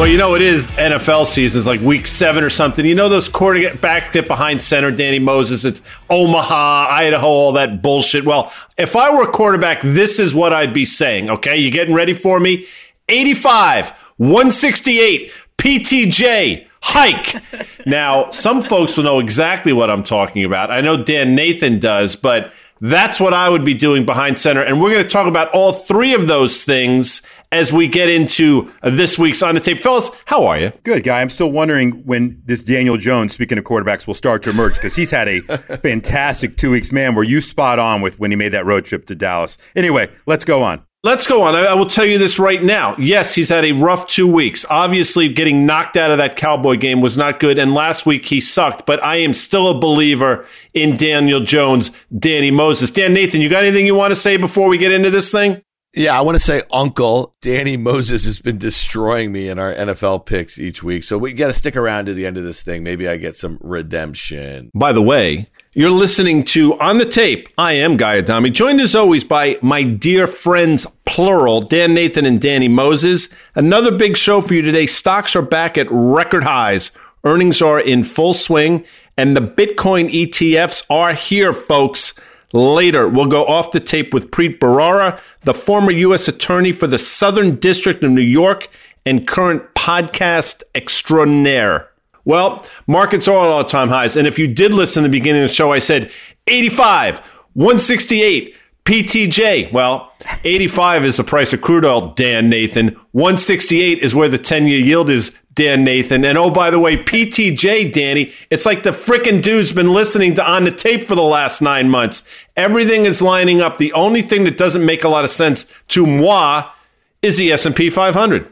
Well, you know, it is NFL season. It's like week seven or something. You know those quarterback get behind center, Danny Moses. It's Omaha, Idaho, all that bullshit. Well, if I were a quarterback, this is what I'd be saying. Okay, you getting ready for me? 85, 168, PTJ, hike. now, some folks will know exactly what I'm talking about. I know Dan Nathan does, but that's what I would be doing behind center. And we're going to talk about all three of those things as we get into this week's on the tape. Fellas, how are you? Good, guy. I'm still wondering when this Daniel Jones, speaking of quarterbacks, will start to emerge because he's had a fantastic two weeks, man. Were you spot on with when he made that road trip to Dallas? Anyway, let's go on. Let's go on. I, will tell you this right now. Yes, he's had a rough two weeks. Obviously, getting knocked out of that Cowboy game was not good. And last week he sucked, but I am still a believer in Daniel Jones, Danny Moses. Dan Nathan, you got anything you want to say before we get into this thing? Yeah, I want to say Uncle Danny Moses has been destroying me in our NFL picks each week. So we got to stick around to the end of this thing. Maybe I get some redemption. By the way, you're listening to On the Tape. I am Guy Adami, joined as always by my dear friends, plural, Dan Nathan and Danny Moses. Another big show for you today. Stocks are back at record highs. Earnings are in full swing, and the Bitcoin ETFs are here, folks. Later, we'll go off the tape with Preet Bharara, the former U.S. Attorney for the Southern District of New York and current podcast extraordinaire. Well, markets are at all time highs. And if you did listen to the beginning of the show, I said 85, 168, PTJ. Well, 85 is the price of crude oil, Dan Nathan. 168 is where the 10 year yield is, Dan Nathan. And oh, by the way, PTJ, Danny, it's like the frickin' dude's been listening to on the tape for the last nine months. Everything is lining up. The only thing that doesn't make a lot of sense to moi is the S&P 500.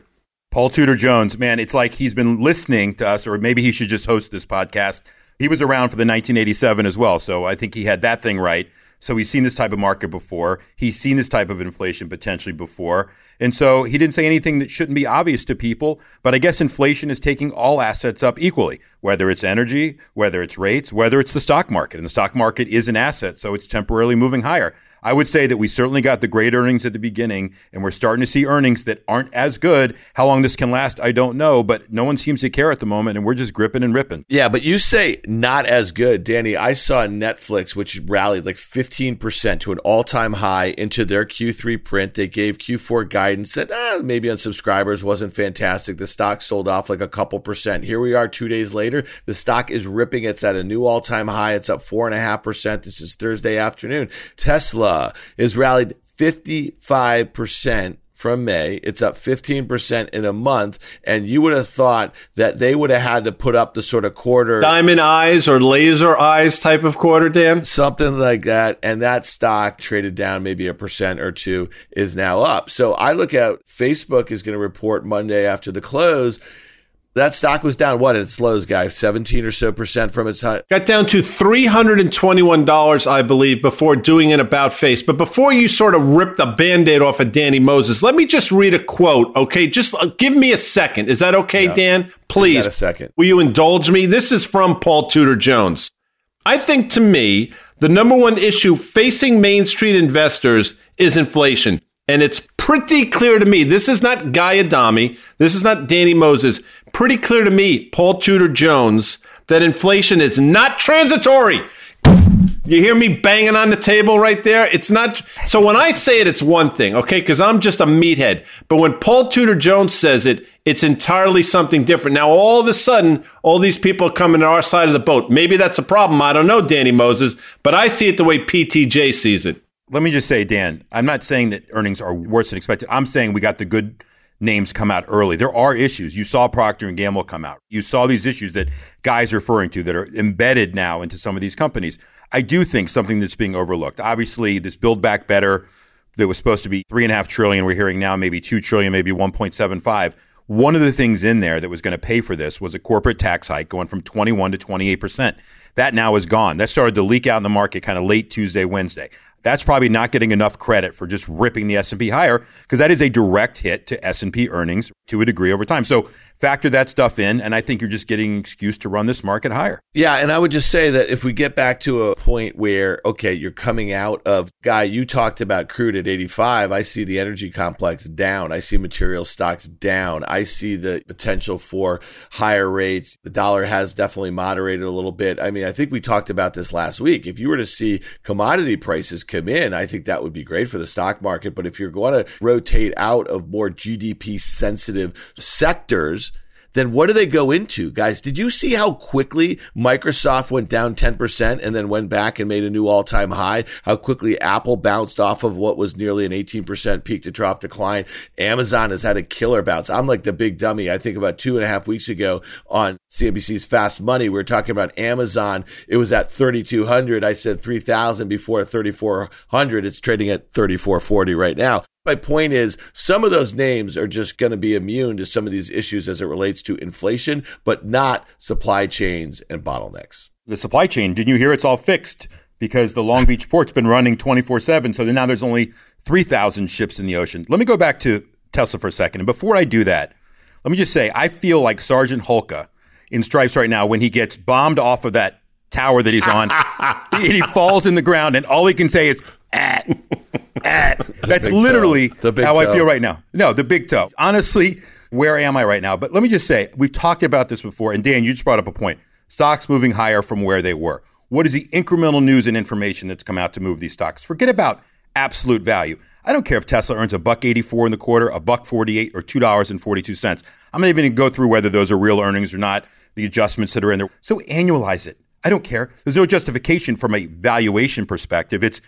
Paul Tudor Jones, man, it's like he's been listening to us, or maybe he should just host this podcast. He was around for the 1987 as well, so I think he had that thing right. So he's seen this type of market before. He's seen this type of inflation potentially before. And so he didn't say anything that shouldn't be obvious to people. But I guess inflation is taking all assets up equally, whether it's energy, whether it's rates, whether it's the stock market. And the stock market is an asset, so it's temporarily moving higher. I would say that we certainly got the great earnings at the beginning, and we're starting to see earnings that aren't as good. How long this can last, I don't know, but no one seems to care at the moment, and we're just gripping and ripping. Yeah, but you say not as good, Danny. I saw Netflix, which rallied like 15% to an all time high into their Q3 print. They gave Q4 guidance that eh, maybe on subscribers wasn't fantastic. The stock sold off like a couple percent. Here we are two days later. The stock is ripping. It's at a new all time high. It's up 4.5%. This is Thursday afternoon. Tesla uh, is rallied 55% from May. It's up 15% in a month. And you would have thought that they would have had to put up the sort of quarter diamond eyes or laser eyes type of quarter, Dan. Something like that. And that stock traded down maybe a percent or two is now up. So I look at Facebook is going to report Monday after the close that stock was down what at its lows, guys? 17 or so percent from its high. Got down to $321, I believe, before doing an about face. But before you sort of rip the band aid off of Danny Moses, let me just read a quote, okay? Just uh, give me a second. Is that okay, yeah. Dan? Please. a second. Will you indulge me? This is from Paul Tudor Jones. I think to me, the number one issue facing Main Street investors is inflation. And it's pretty clear to me. This is not Guy Adami. This is not Danny Moses pretty clear to me, Paul Tudor Jones, that inflation is not transitory. You hear me banging on the table right there? It's not. So when I say it, it's one thing, okay? Because I'm just a meathead. But when Paul Tudor Jones says it, it's entirely something different. Now, all of a sudden, all these people are coming to our side of the boat. Maybe that's a problem. I don't know, Danny Moses, but I see it the way PTJ sees it. Let me just say, Dan, I'm not saying that earnings are worse than expected. I'm saying we got the good names come out early. There are issues. You saw Procter and Gamble come out. You saw these issues that guys are referring to that are embedded now into some of these companies. I do think something that's being overlooked. Obviously, this Build Back Better that was supposed to be three and a half trillion. We're hearing now maybe two trillion, maybe 1.75. One of the things in there that was going to pay for this was a corporate tax hike going from 21 to 28 percent. That now is gone. That started to leak out in the market kind of late Tuesday, Wednesday that's probably not getting enough credit for just ripping the S&P higher because that is a direct hit to S&P earnings to a degree over time. So factor that stuff in and I think you're just getting an excuse to run this market higher. Yeah, and I would just say that if we get back to a point where okay, you're coming out of guy you talked about crude at 85, I see the energy complex down. I see material stocks down. I see the potential for higher rates. The dollar has definitely moderated a little bit. I mean, I think we talked about this last week. If you were to see commodity prices come in, I think that would be great for the stock market. But if you're going to rotate out of more GDP sensitive sectors, then what do they go into, guys? Did you see how quickly Microsoft went down 10% and then went back and made a new all time high? How quickly Apple bounced off of what was nearly an 18% peak to trough decline? Amazon has had a killer bounce. I'm like the big dummy. I think about two and a half weeks ago on CNBC's Fast Money, we were talking about Amazon. It was at 3,200. I said 3,000 before 3,400. It's trading at 3,440 right now. My point is, some of those names are just going to be immune to some of these issues as it relates to inflation, but not supply chains and bottlenecks. The supply chain, didn't you hear it's all fixed? Because the Long Beach port's been running 24 7. So now there's only 3,000 ships in the ocean. Let me go back to Tesla for a second. And before I do that, let me just say, I feel like Sergeant Hulka in Stripes right now when he gets bombed off of that tower that he's on. and he falls in the ground, and all he can say is, at. at. That's literally how toe. I feel right now. No, the big toe. Honestly, where am I right now? But let me just say, we've talked about this before, and Dan, you just brought up a point. Stocks moving higher from where they were. What is the incremental news and information that's come out to move these stocks? Forget about absolute value. I don't care if Tesla earns a buck 84 in the quarter, a buck 48, or $2.42. I'm not even going to go through whether those are real earnings or not, the adjustments that are in there. So annualize it. I don't care. There's no justification from a valuation perspective. It's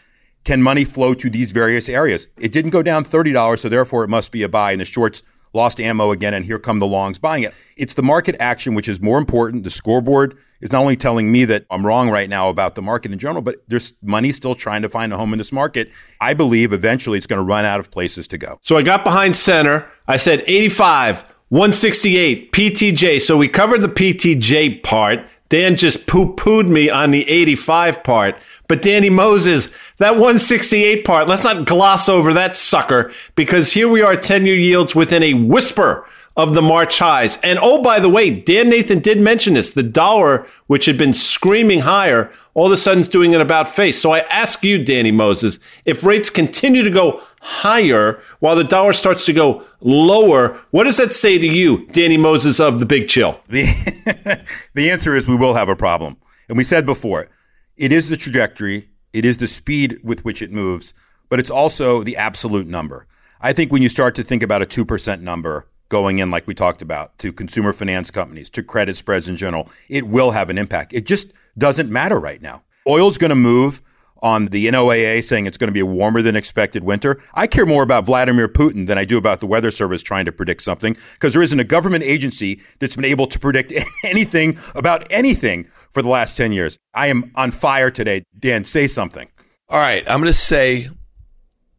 can money flow to these various areas? It didn't go down $30, so therefore it must be a buy. And the shorts lost ammo again, and here come the longs buying it. It's the market action which is more important. The scoreboard is not only telling me that I'm wrong right now about the market in general, but there's money still trying to find a home in this market. I believe eventually it's going to run out of places to go. So I got behind center. I said 85, 168, PTJ. So we covered the PTJ part. Dan just poo pooed me on the 85 part. But Danny Moses, that 168 part, let's not gloss over that sucker because here we are 10 year yields within a whisper of the March highs. And oh, by the way, Dan Nathan did mention this the dollar, which had been screaming higher, all of a sudden is doing an about face. So I ask you, Danny Moses, if rates continue to go higher while the dollar starts to go lower, what does that say to you, Danny Moses of the Big Chill? The, the answer is we will have a problem. And we said before, it is the trajectory, it is the speed with which it moves, but it's also the absolute number. I think when you start to think about a 2% number going in, like we talked about, to consumer finance companies, to credit spreads in general, it will have an impact. It just doesn't matter right now. Oil's going to move on the NOAA saying it's going to be a warmer than expected winter. I care more about Vladimir Putin than I do about the Weather Service trying to predict something because there isn't a government agency that's been able to predict anything about anything for the last 10 years. I am on fire today. Dan, say something. All right. I'm going to say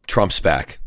Trump's back.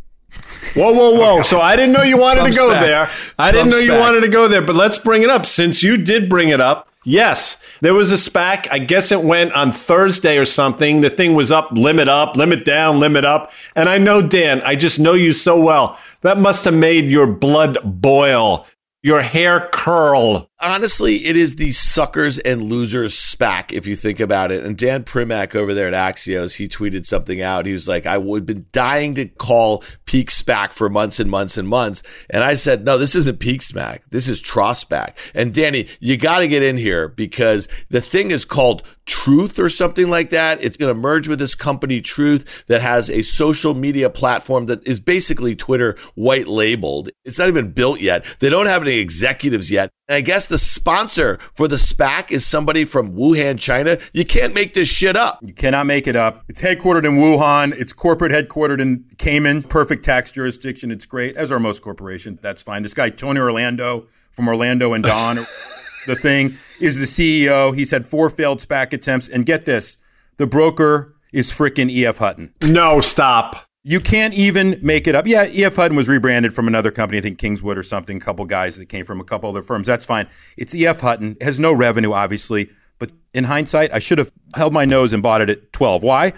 Whoa, whoa, whoa. So I didn't know you wanted Trump's to go back. there. I Trump's didn't know you back. wanted to go there, but let's bring it up. Since you did bring it up, yes, there was a SPAC. I guess it went on Thursday or something. The thing was up, limit up, limit down, limit up. And I know, Dan, I just know you so well. That must have made your blood boil, your hair curl honestly, it is the suckers and losers SPAC, if you think about it. And Dan Primack over there at Axios, he tweeted something out. He was like, I would have been dying to call peak SPAC for months and months and months. And I said, no, this isn't peak SPAC. This is trough SPAC. And Danny, you got to get in here because the thing is called Truth or something like that. It's going to merge with this company Truth that has a social media platform that is basically Twitter white labeled. It's not even built yet. They don't have any executives yet. And I guess the sponsor for the SPAC is somebody from Wuhan, China. You can't make this shit up. You cannot make it up. It's headquartered in Wuhan. It's corporate headquartered in Cayman. Perfect tax jurisdiction. It's great, as are most corporations. That's fine. This guy, Tony Orlando from Orlando and Dawn, the thing, is the CEO. He's had four failed SPAC attempts. And get this the broker is freaking E.F. Hutton. No, stop. You can't even make it up. Yeah, EF Hutton was rebranded from another company, I think Kingswood or something, a couple guys that came from a couple other firms. That's fine. It's EF Hutton. It has no revenue, obviously. But in hindsight, I should have held my nose and bought it at 12. Why?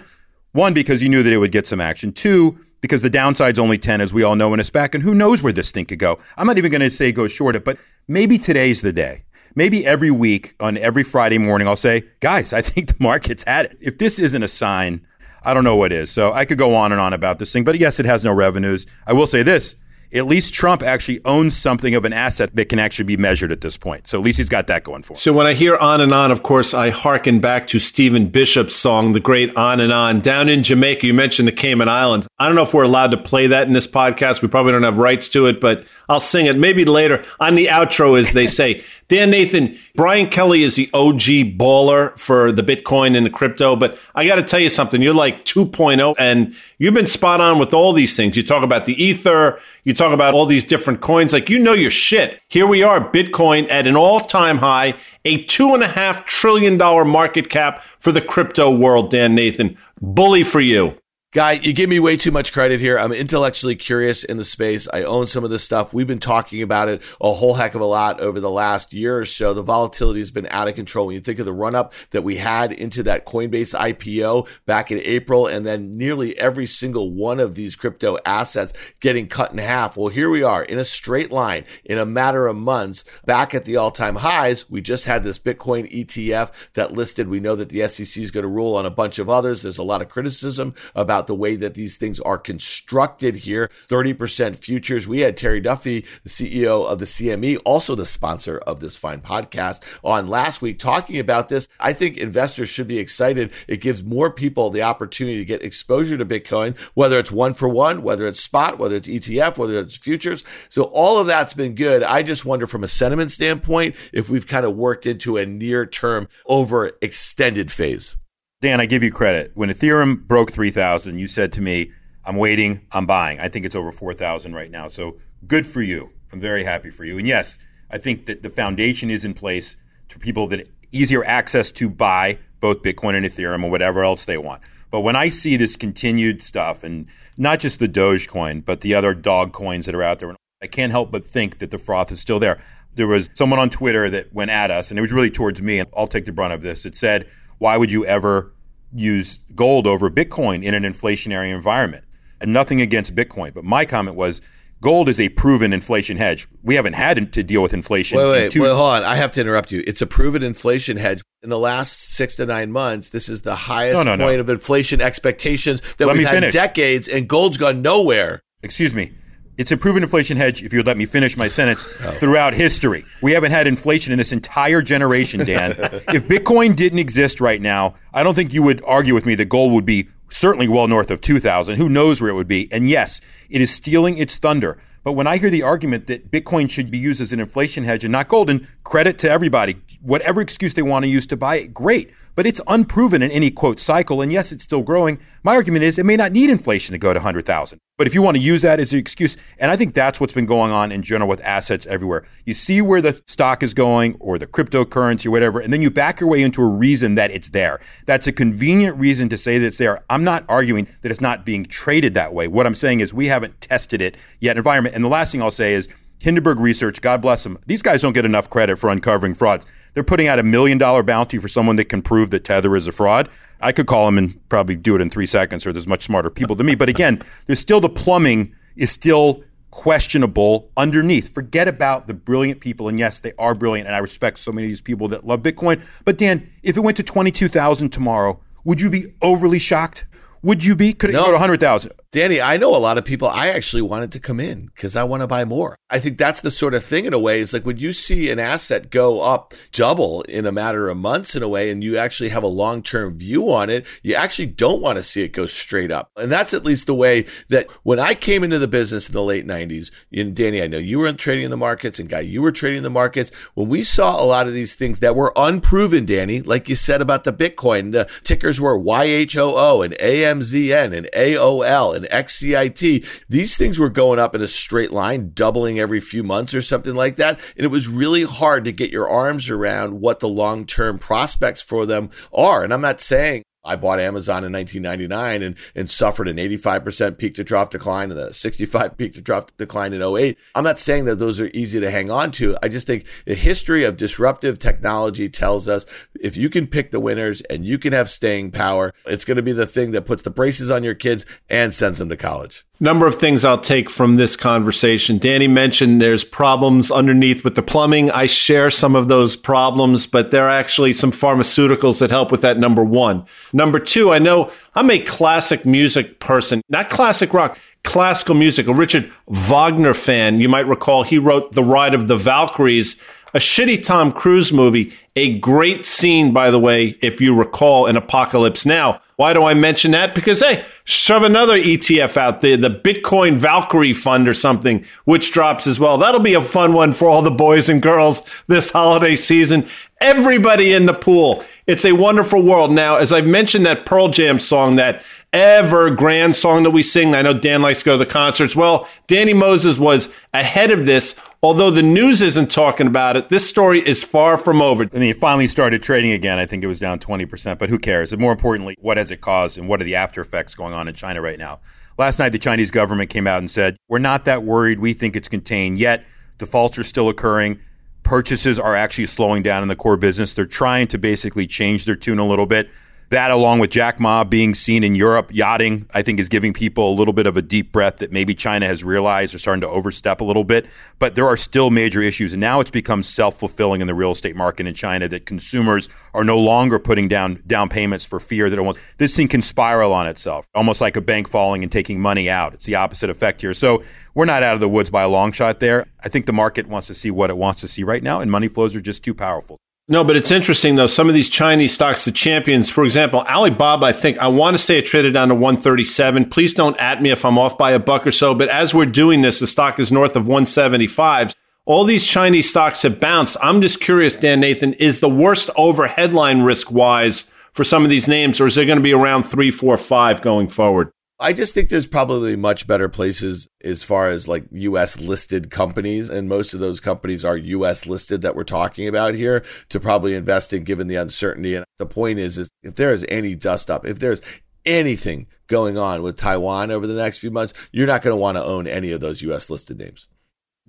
One, because you knew that it would get some action. Two, because the downside's only 10, as we all know in a SPAC, and who knows where this thing could go. I'm not even going to say go short it, but maybe today's the day. Maybe every week on every Friday morning, I'll say, guys, I think the market's at it. If this isn't a sign I don't know what is. So I could go on and on about this thing, but yes, it has no revenues. I will say this at least Trump actually owns something of an asset that can actually be measured at this point. So at least he's got that going for him. So when I hear on and on, of course, I hearken back to Stephen Bishop's song, The Great On and On. Down in Jamaica, you mentioned the Cayman Islands. I don't know if we're allowed to play that in this podcast. We probably don't have rights to it, but I'll sing it maybe later on the outro, as they say. Dan Nathan, Brian Kelly is the OG baller for the Bitcoin and the crypto, but I got to tell you something. You're like 2.0, and you've been spot on with all these things. You talk about the Ether, you talk about all these different coins. Like, you know your shit. Here we are, Bitcoin at an all time high, a $2.5 trillion market cap for the crypto world, Dan Nathan. Bully for you. Guy, you give me way too much credit here. I'm intellectually curious in the space. I own some of this stuff. We've been talking about it a whole heck of a lot over the last year or so. The volatility has been out of control. When you think of the run up that we had into that Coinbase IPO back in April, and then nearly every single one of these crypto assets getting cut in half. Well, here we are in a straight line in a matter of months back at the all time highs. We just had this Bitcoin ETF that listed. We know that the SEC is going to rule on a bunch of others. There's a lot of criticism about about the way that these things are constructed here. 30% futures. We had Terry Duffy, the CEO of the CME, also the sponsor of this fine podcast, on last week talking about this. I think investors should be excited. It gives more people the opportunity to get exposure to Bitcoin, whether it's one for one, whether it's spot, whether it's ETF, whether it's futures. So all of that's been good. I just wonder from a sentiment standpoint if we've kind of worked into a near term over extended phase. Dan, I give you credit. When Ethereum broke 3,000, you said to me, I'm waiting, I'm buying. I think it's over 4,000 right now. So good for you. I'm very happy for you. And yes, I think that the foundation is in place for people that easier access to buy both Bitcoin and Ethereum or whatever else they want. But when I see this continued stuff, and not just the Dogecoin, but the other dog coins that are out there, I can't help but think that the froth is still there. There was someone on Twitter that went at us, and it was really towards me, and I'll take the brunt of this. It said, why would you ever use gold over Bitcoin in an inflationary environment? And nothing against Bitcoin, but my comment was gold is a proven inflation hedge. We haven't had to deal with inflation. Wait, wait, two- wait, hold on. I have to interrupt you. It's a proven inflation hedge. In the last six to nine months, this is the highest no, no, point no. of inflation expectations that Let we've had finish. decades, and gold's gone nowhere. Excuse me. It's a proven inflation hedge, if you would let me finish my sentence, oh. throughout history. We haven't had inflation in this entire generation, Dan. if Bitcoin didn't exist right now, I don't think you would argue with me that gold would be certainly well north of 2000. Who knows where it would be? And yes, it is stealing its thunder. But when I hear the argument that Bitcoin should be used as an inflation hedge and not gold, and credit to everybody, whatever excuse they want to use to buy it, great but it's unproven in any quote cycle. And yes, it's still growing. My argument is it may not need inflation to go to 100,000. But if you want to use that as an excuse, and I think that's what's been going on in general with assets everywhere. You see where the stock is going or the cryptocurrency or whatever, and then you back your way into a reason that it's there. That's a convenient reason to say that it's there. I'm not arguing that it's not being traded that way. What I'm saying is we haven't tested it yet environment. And the last thing I'll say is Hindenburg Research, God bless them. These guys don't get enough credit for uncovering frauds. They're putting out a million dollar bounty for someone that can prove that Tether is a fraud. I could call them and probably do it in three seconds, or there's much smarter people than me. But again, there's still the plumbing is still questionable underneath. Forget about the brilliant people. And yes, they are brilliant. And I respect so many of these people that love Bitcoin. But Dan, if it went to 22,000 tomorrow, would you be overly shocked? Would you be? Could it no. go to 100,000? Danny, I know a lot of people. I actually wanted to come in because I want to buy more. I think that's the sort of thing in a way. Is like when you see an asset go up double in a matter of months in a way, and you actually have a long term view on it, you actually don't want to see it go straight up. And that's at least the way that when I came into the business in the late 90s, and Danny, I know you were trading in the markets, and Guy, you were trading in the markets. When we saw a lot of these things that were unproven, Danny, like you said about the Bitcoin, the tickers were YHOO and AMZN and AOL and XCIT. These things were going up in a straight line, doubling every few months or something like that. And it was really hard to get your arms around what the long term prospects for them are. And I'm not saying I bought Amazon in 1999 and, and suffered an 85% peak to trough decline and a 65 peak to trough decline in 08. I'm not saying that those are easy to hang on to. I just think the history of disruptive technology tells us if you can pick the winners and you can have staying power, it's going to be the thing that puts the braces on your kids and sends them to college. Number of things I'll take from this conversation. Danny mentioned there's problems underneath with the plumbing. I share some of those problems, but there are actually some pharmaceuticals that help with that. Number one. Number two, I know I'm a classic music person, not classic rock, classical music. A Richard Wagner fan. You might recall he wrote The Ride of the Valkyries a shitty Tom Cruise movie. A great scene, by the way, if you recall, in Apocalypse Now. Why do I mention that? Because, hey, shove another ETF out there, the Bitcoin Valkyrie Fund or something, which drops as well. That'll be a fun one for all the boys and girls this holiday season. Everybody in the pool. It's a wonderful world. Now, as I've mentioned that Pearl Jam song, that ever grand song that we sing. I know Dan likes to go to the concerts. Well, Danny Moses was ahead of this, although the news isn't talking about it. This story is far from over. And he finally started trading again. I think it was down 20%, but who cares? And more importantly, what has it caused and what are the after effects going on in China right now? Last night, the Chinese government came out and said, We're not that worried. We think it's contained. Yet, defaults are still occurring. Purchases are actually slowing down in the core business. They're trying to basically change their tune a little bit. That, along with Jack Ma being seen in Europe yachting, I think is giving people a little bit of a deep breath that maybe China has realized they're starting to overstep a little bit. But there are still major issues. And now it's become self fulfilling in the real estate market in China that consumers are no longer putting down down payments for fear that want, this thing can spiral on itself, almost like a bank falling and taking money out. It's the opposite effect here. So we're not out of the woods by a long shot there. I think the market wants to see what it wants to see right now, and money flows are just too powerful. No, but it's interesting though. Some of these Chinese stocks, the champions, for example, Alibaba, I think I want to say it traded down to 137. Please don't at me if I'm off by a buck or so. But as we're doing this, the stock is north of 175. All these Chinese stocks have bounced. I'm just curious, Dan Nathan, is the worst over headline risk wise for some of these names, or is it going to be around three, four, five going forward? I just think there's probably much better places as far as like US listed companies. And most of those companies are US listed that we're talking about here to probably invest in given the uncertainty. And the point is, is if there is any dust up, if there's anything going on with Taiwan over the next few months, you're not going to want to own any of those US listed names.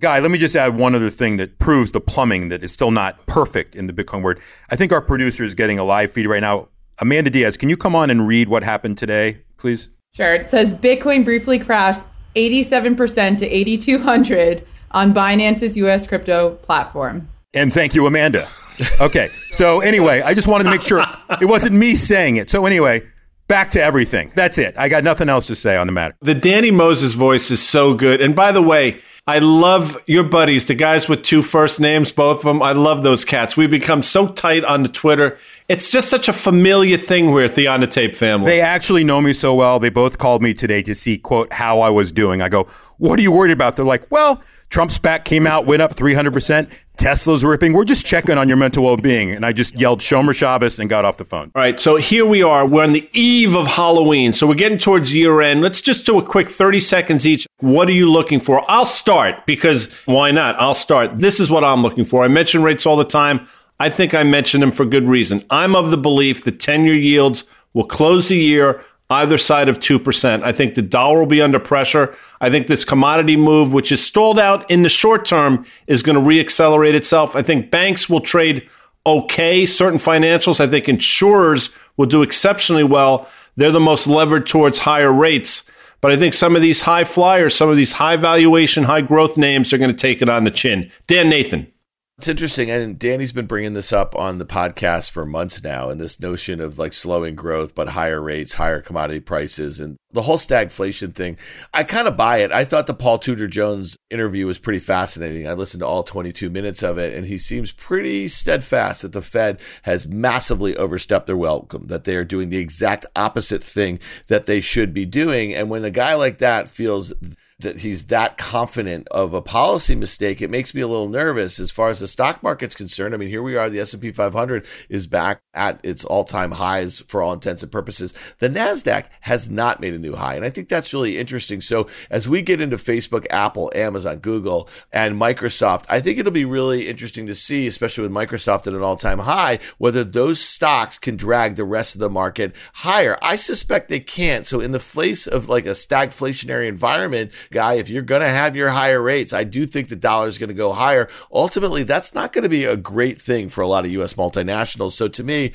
Guy, let me just add one other thing that proves the plumbing that is still not perfect in the Bitcoin word. I think our producer is getting a live feed right now. Amanda Diaz, can you come on and read what happened today, please? Sure. It says Bitcoin briefly crashed 87% to 8,200 on Binance's US crypto platform. And thank you, Amanda. Okay. So, anyway, I just wanted to make sure it wasn't me saying it. So, anyway, back to everything. That's it. I got nothing else to say on the matter. The Danny Moses voice is so good. And by the way, I love your buddies, the guys with two first names, both of them. I love those cats. We become so tight on the Twitter. It's just such a familiar thing with the On the Tape family. They actually know me so well. They both called me today to see, quote, how I was doing. I go, what are you worried about? They're like, well, Trump's back came out, went up 300%. Tesla's ripping. We're just checking on your mental well being. And I just yelled Shomer Shabbos and got off the phone. All right. So here we are. We're on the eve of Halloween. So we're getting towards year end. Let's just do a quick 30 seconds each. What are you looking for? I'll start because why not? I'll start. This is what I'm looking for. I mention rates all the time. I think I mention them for good reason. I'm of the belief that 10 year yields will close the year either side of 2%. I think the dollar will be under pressure. I think this commodity move, which is stalled out in the short term, is going to reaccelerate itself. I think banks will trade okay, certain financials. I think insurers will do exceptionally well. They're the most levered towards higher rates. But I think some of these high flyers, some of these high valuation, high growth names are going to take it on the chin. Dan Nathan. It's interesting, and Danny's been bringing this up on the podcast for months now, and this notion of like slowing growth, but higher rates, higher commodity prices, and the whole stagflation thing. I kind of buy it. I thought the Paul Tudor Jones interview was pretty fascinating. I listened to all 22 minutes of it, and he seems pretty steadfast that the Fed has massively overstepped their welcome, that they are doing the exact opposite thing that they should be doing. And when a guy like that feels that he's that confident of a policy mistake, it makes me a little nervous as far as the stock market's concerned. I mean, here we are, the S&P 500 is back at its all-time highs for all intents and purposes. The Nasdaq has not made a new high, and I think that's really interesting. So, as we get into Facebook, Apple, Amazon, Google, and Microsoft, I think it'll be really interesting to see, especially with Microsoft at an all-time high, whether those stocks can drag the rest of the market higher. I suspect they can't. So, in the face of like a stagflationary environment, guy, if you're going to have your higher rates, I do think the dollar is going to go higher. Ultimately, that's not going to be a great thing for a lot of U.S. multinationals. So to me,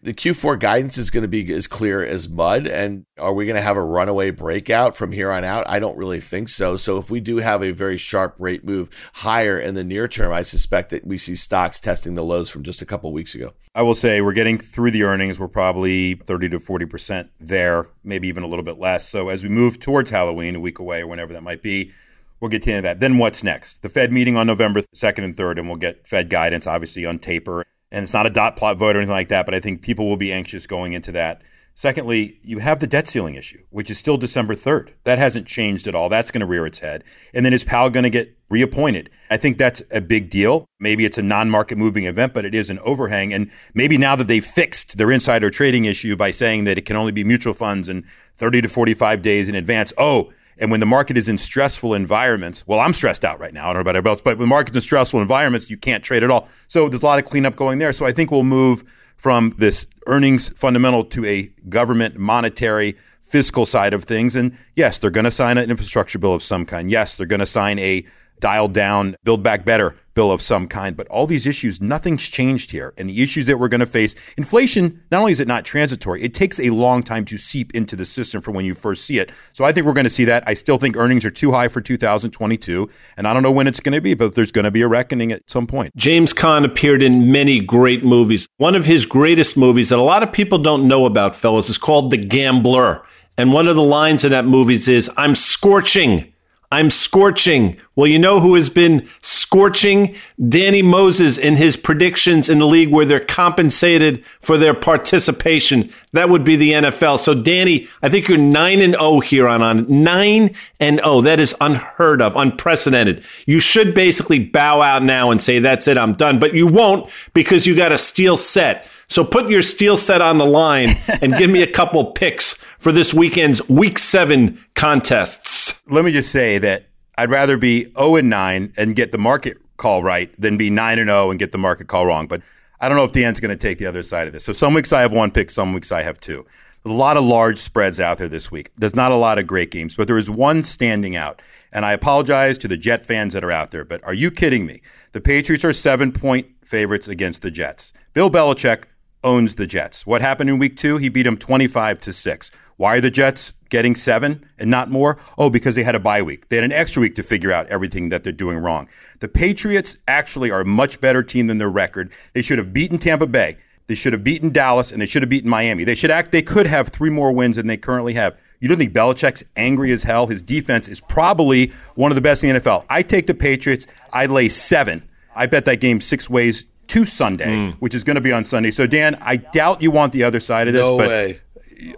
the Q4 guidance is going to be as clear as mud. And are we going to have a runaway breakout from here on out? I don't really think so. So if we do have a very sharp rate move higher in the near term, I suspect that we see stocks testing the lows from just a couple weeks ago. I will say we're getting through the earnings. We're probably 30 to 40% there, maybe even a little bit less. So as we move towards Halloween, a week away or whenever that might be, we'll get into that. Then what's next? The Fed meeting on November 2nd and 3rd, and we'll get Fed guidance, obviously, on taper and it's not a dot plot vote or anything like that, but I think people will be anxious going into that. Secondly, you have the debt ceiling issue, which is still December 3rd. That hasn't changed at all. That's going to rear its head. And then is Powell going to get reappointed? I think that's a big deal. Maybe it's a non market moving event, but it is an overhang. And maybe now that they've fixed their insider trading issue by saying that it can only be mutual funds and 30 to 45 days in advance, oh, and when the market is in stressful environments, well, I'm stressed out right now. I don't know about everybody else, but when the market's in stressful environments, you can't trade at all. So there's a lot of cleanup going there. So I think we'll move from this earnings fundamental to a government monetary fiscal side of things. And yes, they're going to sign an infrastructure bill of some kind. Yes, they're going to sign a dialed down, build back better bill of some kind. But all these issues, nothing's changed here. And the issues that we're going to face, inflation, not only is it not transitory, it takes a long time to seep into the system from when you first see it. So I think we're going to see that. I still think earnings are too high for 2022. And I don't know when it's going to be, but there's going to be a reckoning at some point. James Caan appeared in many great movies. One of his greatest movies that a lot of people don't know about, fellas, is called The Gambler. And one of the lines in that movie is, I'm scorching I'm scorching. Well, you know who has been scorching? Danny Moses in his predictions in the league where they're compensated for their participation. That would be the NFL. So, Danny, I think you're 9 and 0 here on on 9 and 0. That is unheard of, unprecedented. You should basically bow out now and say, That's it, I'm done. But you won't because you got a steel set. So put your steel set on the line and give me a couple picks for this weekend's week seven contests. Let me just say that I'd rather be 0 and 9 and get the market call right than be 9 and 0 and get the market call wrong. But I don't know if Dan's going to take the other side of this. So some weeks I have one pick, some weeks I have two. There's a lot of large spreads out there this week. There's not a lot of great games, but there is one standing out. And I apologize to the Jet fans that are out there, but are you kidding me? The Patriots are seven point favorites against the Jets. Bill Belichick owns the Jets. What happened in week two? He beat them 25 to 6. Why are the Jets getting seven and not more? Oh, because they had a bye week. They had an extra week to figure out everything that they're doing wrong. The Patriots actually are a much better team than their record. They should have beaten Tampa Bay. They should have beaten Dallas and they should have beaten Miami. They should act they could have three more wins than they currently have. You don't think Belichick's angry as hell? His defense is probably one of the best in the NFL. I take the Patriots. I lay seven. I bet that game six ways to Sunday, mm. which is going to be on Sunday. So, Dan, I doubt you want the other side of this, no but way.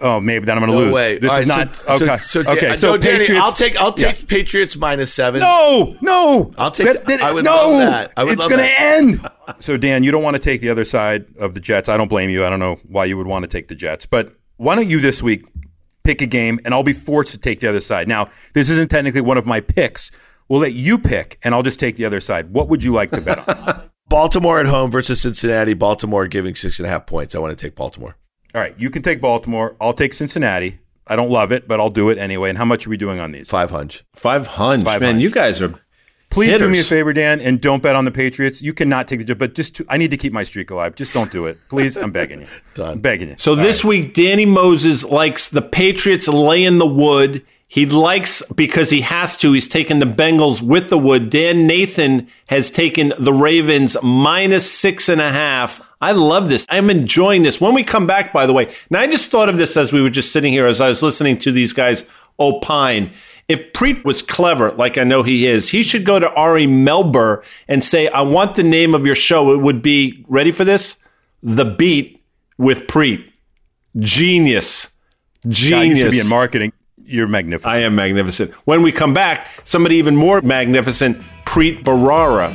oh, maybe then I'm going to no lose. Way. This All is right, not so, okay. So, so, okay, Dan, so no, Danny, Patriots. I'll take I'll take yeah. Patriots minus seven. No, no, I'll take. That, that, I would no, love that. I would it's going to end. So, Dan, you don't want to take the other side of the Jets. I don't blame you. I don't know why you would want to take the Jets, but why don't you this week pick a game, and I'll be forced to take the other side. Now, this isn't technically one of my picks. We'll let you pick, and I'll just take the other side. What would you like to bet on? Baltimore at home versus Cincinnati. Baltimore giving six and a half points. I want to take Baltimore. All right, you can take Baltimore. I'll take Cincinnati. I don't love it, but I'll do it anyway. And how much are we doing on these? Five hundred. Five hundred. Five Man, hunch. you guys are. Please hitters. do me a favor, Dan, and don't bet on the Patriots. You cannot take the job, but just to, I need to keep my streak alive. Just don't do it, please. I'm begging you. Done. I'm begging you. So this week, Danny Moses likes the Patriots laying the wood. He likes because he has to. He's taken the Bengals with the wood. Dan Nathan has taken the Ravens minus six and a half. I love this. I'm enjoying this. When we come back, by the way, now I just thought of this as we were just sitting here, as I was listening to these guys opine. If Preet was clever, like I know he is, he should go to Ari Melber and say, I want the name of your show. It would be, ready for this? The Beat with Preet. Genius. God, Genius. you should be in marketing. You're magnificent. I am magnificent. When we come back, somebody even more magnificent, Preet Bharara.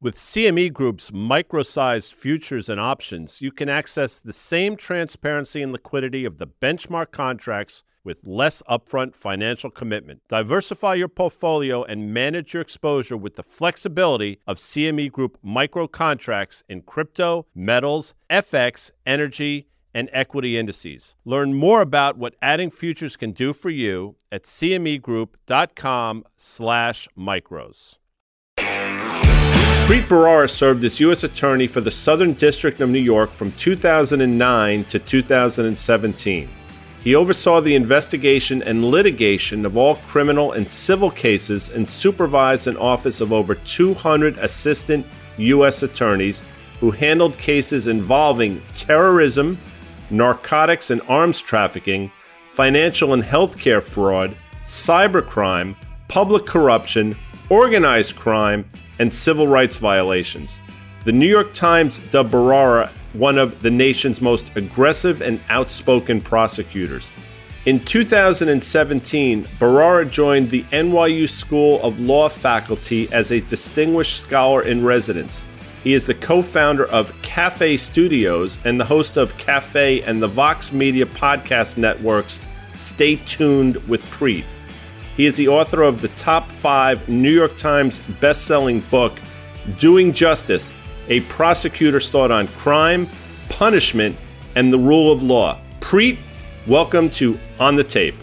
With CME Group's micro-sized futures and options, you can access the same transparency and liquidity of the benchmark contracts with less upfront financial commitment. Diversify your portfolio and manage your exposure with the flexibility of CME Group micro contracts in crypto, metals, FX, energy, and equity indices. Learn more about what adding futures can do for you at cmegroup.com/micros. Preet Bharara served as U.S. Attorney for the Southern District of New York from 2009 to 2017. He oversaw the investigation and litigation of all criminal and civil cases and supervised an office of over 200 assistant U.S. attorneys who handled cases involving terrorism, narcotics and arms trafficking, financial and healthcare fraud, cybercrime, public corruption, organized crime, and civil rights violations. The New York Times dubbed Bharara one of the nation's most aggressive and outspoken prosecutors. In 2017, Bharara joined the NYU School of Law faculty as a distinguished scholar in residence. He is the co founder of Cafe Studios and the host of Cafe and the Vox Media podcast networks Stay Tuned with Preet. He is the author of the top five New York Times best-selling book, Doing Justice, a prosecutor's thought on crime, punishment, and the rule of law. Preet, welcome to On the Tape.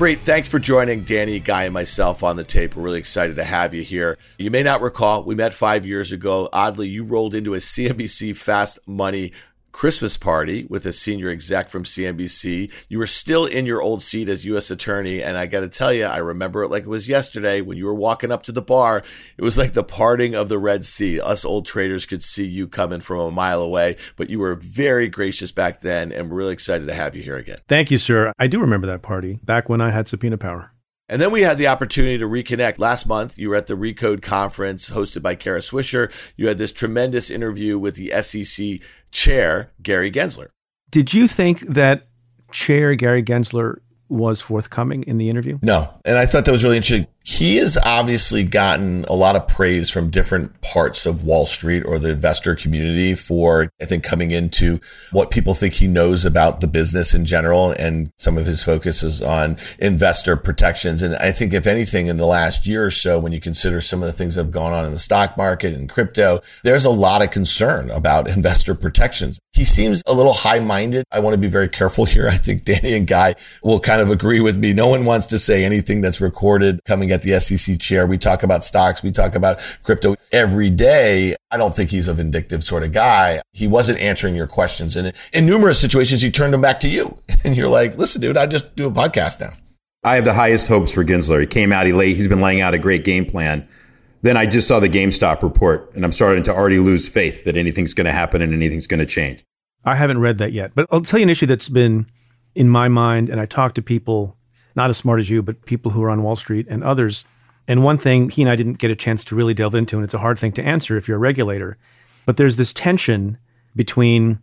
Preet, thanks for joining Danny, Guy, and myself on the tape. We're really excited to have you here. You may not recall, we met five years ago. Oddly, you rolled into a CNBC Fast Money Christmas party with a senior exec from CNBC. You were still in your old seat as U.S. Attorney. And I got to tell you, I remember it like it was yesterday when you were walking up to the bar. It was like the parting of the Red Sea. Us old traders could see you coming from a mile away, but you were very gracious back then. And we're really excited to have you here again. Thank you, sir. I do remember that party back when I had subpoena power. And then we had the opportunity to reconnect. Last month, you were at the Recode conference hosted by Kara Swisher. You had this tremendous interview with the SEC chair, Gary Gensler. Did you think that chair Gary Gensler was forthcoming in the interview? No. And I thought that was really interesting he has obviously gotten a lot of praise from different parts of Wall Street or the investor community for, I think, coming into what people think he knows about the business in general. And some of his focus is on investor protections. And I think, if anything, in the last year or so, when you consider some of the things that have gone on in the stock market and crypto, there's a lot of concern about investor protections. He seems a little high minded. I want to be very careful here. I think Danny and Guy will kind of agree with me. No one wants to say anything that's recorded coming at the SEC chair. We talk about stocks. We talk about crypto every day. I don't think he's a vindictive sort of guy. He wasn't answering your questions. And in numerous situations, he turned them back to you. And you're like, listen, dude, I just do a podcast now. I have the highest hopes for Gensler. He came out, he lay, he's been laying out a great game plan. Then I just saw the GameStop report and I'm starting to already lose faith that anything's going to happen and anything's going to change. I haven't read that yet, but I'll tell you an issue that's been in my mind. And I talk to people, not as smart as you, but people who are on Wall Street and others and one thing he and I didn't get a chance to really delve into, and it's a hard thing to answer if you're a regulator, but there's this tension between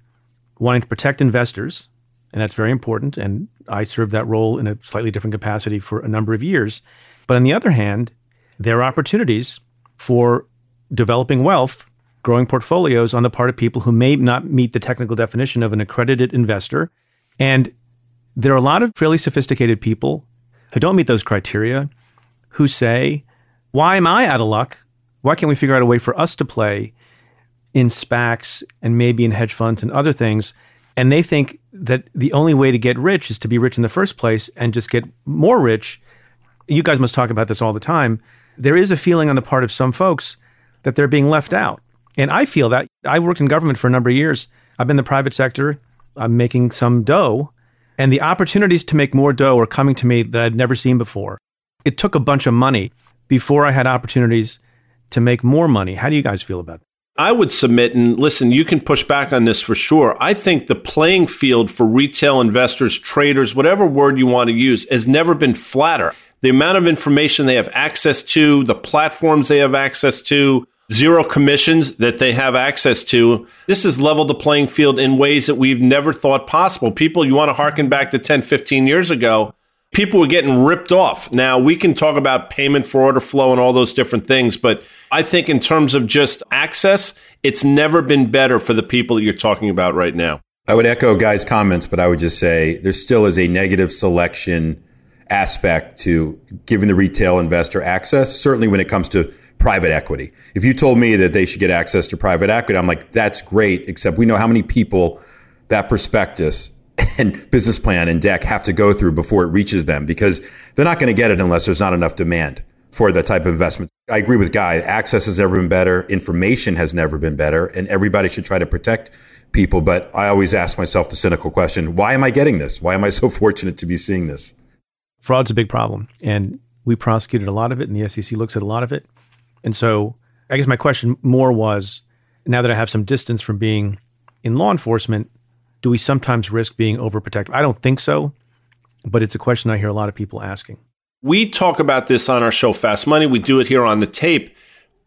wanting to protect investors, and that's very important. And I served that role in a slightly different capacity for a number of years. But on the other hand, there are opportunities for developing wealth, growing portfolios on the part of people who may not meet the technical definition of an accredited investor. And there are a lot of fairly sophisticated people who don't meet those criteria who say, Why am I out of luck? Why can't we figure out a way for us to play in SPACs and maybe in hedge funds and other things? And they think that the only way to get rich is to be rich in the first place and just get more rich. You guys must talk about this all the time. There is a feeling on the part of some folks that they're being left out. And I feel that. I worked in government for a number of years. I've been in the private sector. I'm making some dough. And the opportunities to make more dough were coming to me that I'd never seen before it took a bunch of money before I had opportunities to make more money. How do you guys feel about that? I would submit, and listen, you can push back on this for sure. I think the playing field for retail investors, traders, whatever word you want to use, has never been flatter. The amount of information they have access to, the platforms they have access to, zero commissions that they have access to. This has leveled the playing field in ways that we've never thought possible. People, you want to harken back to 10, 15 years ago, people were getting ripped off. Now, we can talk about payment for order flow and all those different things, but I think in terms of just access, it's never been better for the people that you're talking about right now. I would echo Guy's comments, but I would just say there still is a negative selection aspect to giving the retail investor access, certainly when it comes to private equity. If you told me that they should get access to private equity, I'm like, that's great, except we know how many people that prospectus and business plan and deck have to go through before it reaches them because they're not going to get it unless there's not enough demand for that type of investment. I agree with Guy. Access has never been better. Information has never been better. And everybody should try to protect people. But I always ask myself the cynical question why am I getting this? Why am I so fortunate to be seeing this? Fraud's a big problem. And we prosecuted a lot of it, and the SEC looks at a lot of it. And so I guess my question more was now that I have some distance from being in law enforcement, do we sometimes risk being overprotective? I don't think so, but it's a question I hear a lot of people asking. We talk about this on our show, Fast Money. We do it here on the tape.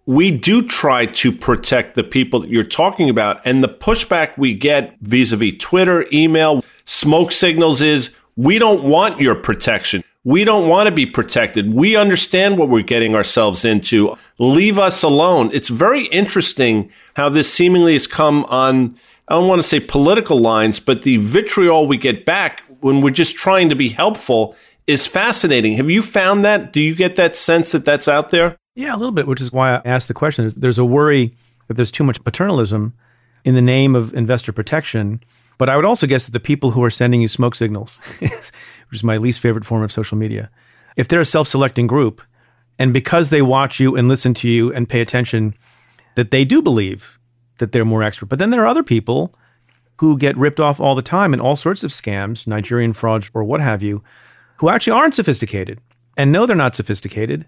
We do try to protect the people that you're talking about. And the pushback we get vis a vis Twitter, email, smoke signals is we don't want your protection. We don't want to be protected. We understand what we're getting ourselves into. Leave us alone. It's very interesting how this seemingly has come on, I don't want to say political lines, but the vitriol we get back when we're just trying to be helpful is fascinating. Have you found that? Do you get that sense that that's out there? Yeah, a little bit, which is why I asked the question. There's, there's a worry that there's too much paternalism in the name of investor protection. But I would also guess that the people who are sending you smoke signals, which is my least favorite form of social media, if they're a self selecting group, and because they watch you and listen to you and pay attention, that they do believe that they're more expert. But then there are other people who get ripped off all the time in all sorts of scams, Nigerian frauds or what have you, who actually aren't sophisticated and know they're not sophisticated.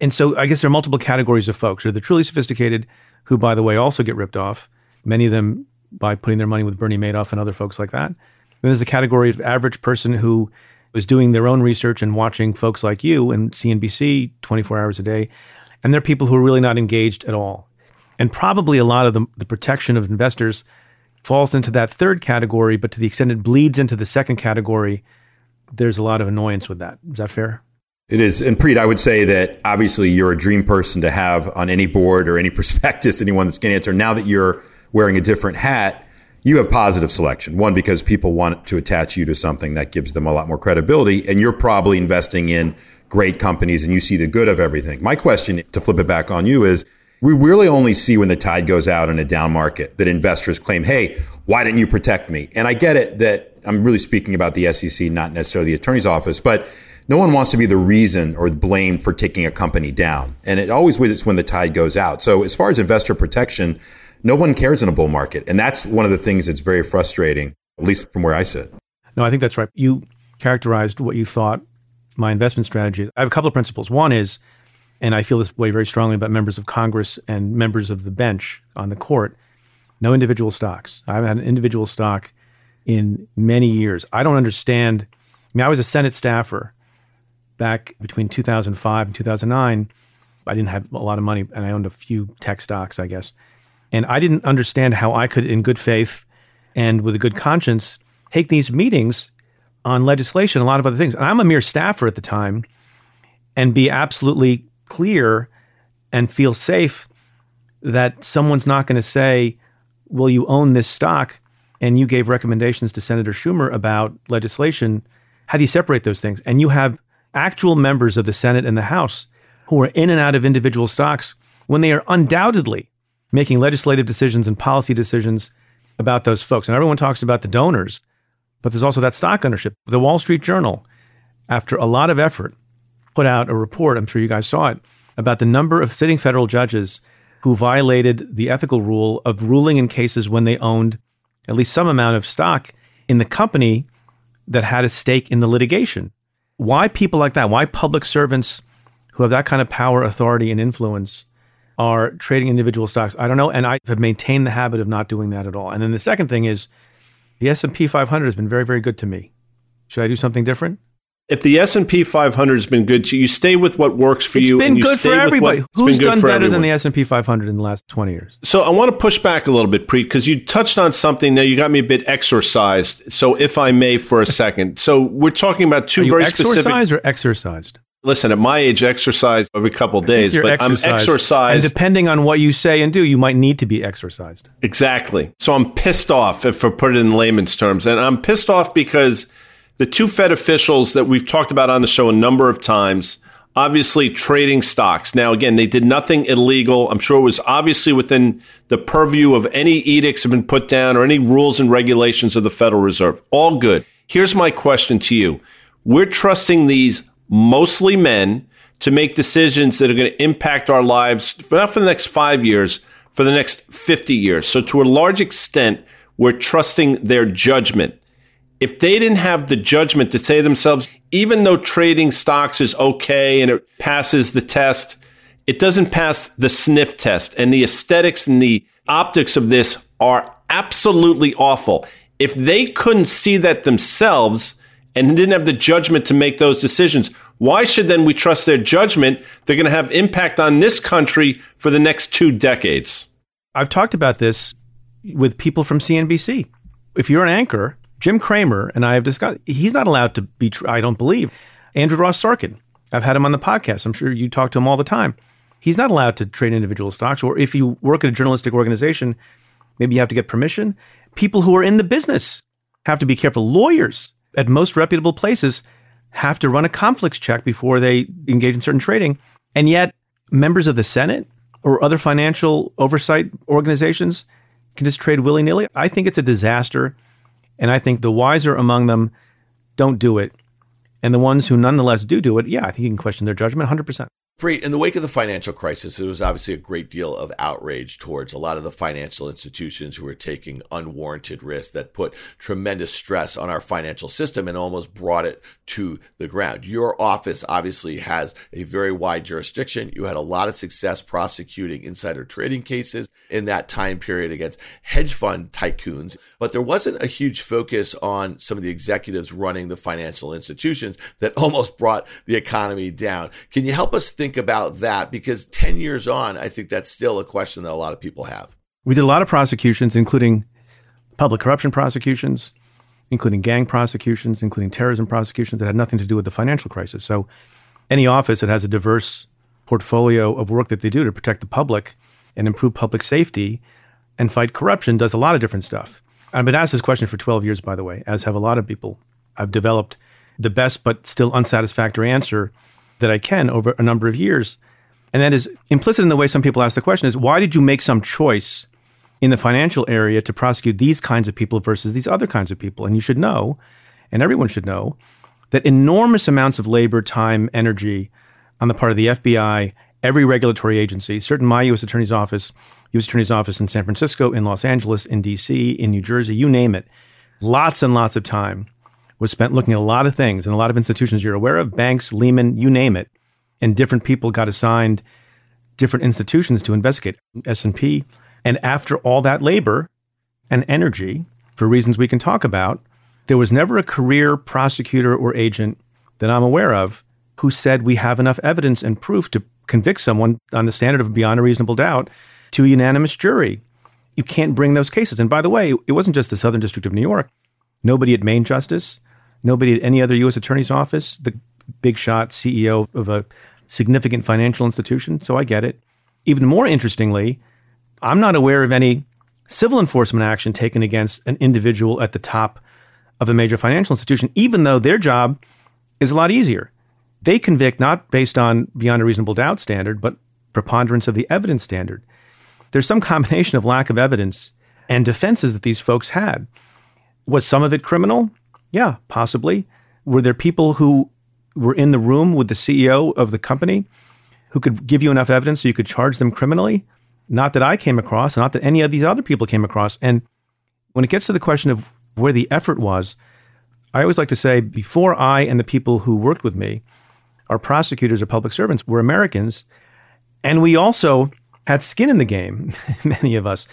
And so I guess there are multiple categories of folks. There are the truly sophisticated, who, by the way, also get ripped off, many of them by putting their money with Bernie Madoff and other folks like that. Then there's a category of average person who is doing their own research and watching folks like you and CNBC 24 hours a day. And they're people who are really not engaged at all. And probably a lot of the, the protection of investors falls into that third category, but to the extent it bleeds into the second category, there's a lot of annoyance with that. Is that fair? It is. And Preet, I would say that obviously you're a dream person to have on any board or any prospectus, anyone that's going to answer. Now that you're wearing a different hat, you have positive selection. One, because people want to attach you to something that gives them a lot more credibility. And you're probably investing in great companies and you see the good of everything. My question to flip it back on you is we really only see when the tide goes out in a down market that investors claim, hey, why didn't you protect me? And I get it that I'm really speaking about the SEC, not necessarily the attorney's office, but no one wants to be the reason or blamed for taking a company down. And it always is when the tide goes out. So as far as investor protection, no one cares in a bull market. And that's one of the things that's very frustrating, at least from where I sit. No, I think that's right. You characterized what you thought my investment strategy. I have a couple of principles. One is, and I feel this way very strongly about members of Congress and members of the bench on the court, no individual stocks. I haven't had an individual stock in many years. I don't understand. I mean, I was a Senate staffer back between 2005 and 2009. I didn't have a lot of money and I owned a few tech stocks, I guess. And I didn't understand how I could, in good faith and with a good conscience, take these meetings on legislation, a lot of other things. And I'm a mere staffer at the time and be absolutely clear and feel safe that someone's not going to say, Well, you own this stock and you gave recommendations to Senator Schumer about legislation, how do you separate those things? And you have actual members of the Senate and the House who are in and out of individual stocks when they are undoubtedly making legislative decisions and policy decisions about those folks. And everyone talks about the donors, but there's also that stock ownership. The Wall Street Journal, after a lot of effort, put out a report, I'm sure you guys saw it, about the number of sitting federal judges who violated the ethical rule of ruling in cases when they owned at least some amount of stock in the company that had a stake in the litigation. Why people like that? Why public servants who have that kind of power, authority, and influence are trading individual stocks? I don't know, and I have maintained the habit of not doing that at all. And then the second thing is the S&P 500 has been very very good to me. Should I do something different? If the S and P 500 has been good to you, you stay with what works for It's you. It's been and you good for what- it's Who's been good for everybody. Who's done better than the S&P 500 in the last 20 years? So I want to push back a little bit, Preet, because you touched on something Now you got me a bit exercised. So if I may for a second. So we're talking about two very specific or exercised? Listen, at my age exercise every couple of days, but I'm exercised. exercised And depending on what you say and do, you might need to be exercised. Exactly. So I'm pissed off, if I put it in layman's terms. And I'm pissed off because the two Fed officials that we've talked about on the show a number of times, obviously trading stocks. Now, again, they did nothing illegal. I'm sure it was obviously within the purview of any edicts have been put down or any rules and regulations of the Federal Reserve. All good. Here's my question to you. We're trusting these mostly men to make decisions that are going to impact our lives, not for the next five years, for the next 50 years. So, to a large extent, we're trusting their judgment. If they didn't have the judgment to say to themselves, even though trading stocks is okay and it passes the test, it doesn't pass the sniff test. And the aesthetics and the optics of this are absolutely awful. If they couldn't see that themselves and didn't have the judgment to make those decisions, why should then we trust their judgment? They're going to have impact on this country for the next two decades. I've talked about this with people from CNBC. If you're an anchor, Jim Cramer and I have discussed, he's not allowed to be, I don't believe. Andrew Ross Sorkin, I've had him on the podcast. I'm sure you talk to him all the time. He's not allowed to trade individual stocks. Or if you work at a journalistic organization, maybe you have to get permission. People who are in the business have to be careful. Lawyers at most reputable places have to run a conflicts check before they engage in certain trading. And yet, members of the Senate or other financial oversight organizations can just trade willy nilly. I think it's a disaster. And I think the wiser among them don't do it. And the ones who nonetheless do do it, yeah, I think you can question their judgment 100%. Preet, in the wake of the financial crisis, there was obviously a great deal of outrage towards a lot of the financial institutions who were taking unwarranted risks that put tremendous stress on our financial system and almost brought it to the ground. Your office obviously has a very wide jurisdiction. You had a lot of success prosecuting insider trading cases in that time period against hedge fund tycoons, but there wasn't a huge focus on some of the executives running the financial institutions that almost brought the economy down. Can you help us think about that? Because 10 years on, I think that's still a question that a lot of people have. We did a lot of prosecutions, including public corruption prosecutions, including gang prosecutions, including terrorism prosecutions that had nothing to do with the financial crisis. So, any office that has a diverse portfolio of work that they do to protect the public and improve public safety and fight corruption does a lot of different stuff. I've been asked this question for 12 years, by the way, as have a lot of people. I've developed the best but still unsatisfactory answer that I can over a number of years. And that is implicit in the way some people ask the question is why did you make some choice in the financial area to prosecute these kinds of people versus these other kinds of people? And you should know, and everyone should know, that enormous amounts of labor, time, energy on the part of the FBI, every regulatory agency, certain my U.S. Attorney's Office, U.S. Attorney's Office in San Francisco, in Los Angeles, in D.C., in New Jersey, you name it, lots and lots of time was spent looking at a lot of things and a lot of institutions you're aware of, banks, Lehman, you name it, and different people got assigned different institutions to investigate S&P. And after all that labor and energy, for reasons we can talk about, there was never a career prosecutor or agent that I'm aware of who said we have enough evidence and proof to convict someone on the standard of beyond a reasonable doubt to a unanimous jury. You can't bring those cases. And by the way, it wasn't just the Southern District of New York. Nobody at Main Justice, nobody at any other U.S. Attorney's Office, the big shot CEO of a significant financial institution. So I get it. Even more interestingly, I'm not aware of any civil enforcement action taken against an individual at the top of a major financial institution, even though their job is a lot easier. They convict not based on beyond a reasonable doubt standard, but preponderance of the evidence standard. There's some combination of lack of evidence and defenses that these folks had. Was some of it criminal? Yeah, possibly. Were there people who were in the room with the CEO of the company who could give you enough evidence so you could charge them criminally? Not that I came across, not that any of these other people came across. And when it gets to the question of where the effort was, I always like to say before I and the people who worked with me, our prosecutors or public servants, were Americans. And we also had skin in the game, many of us.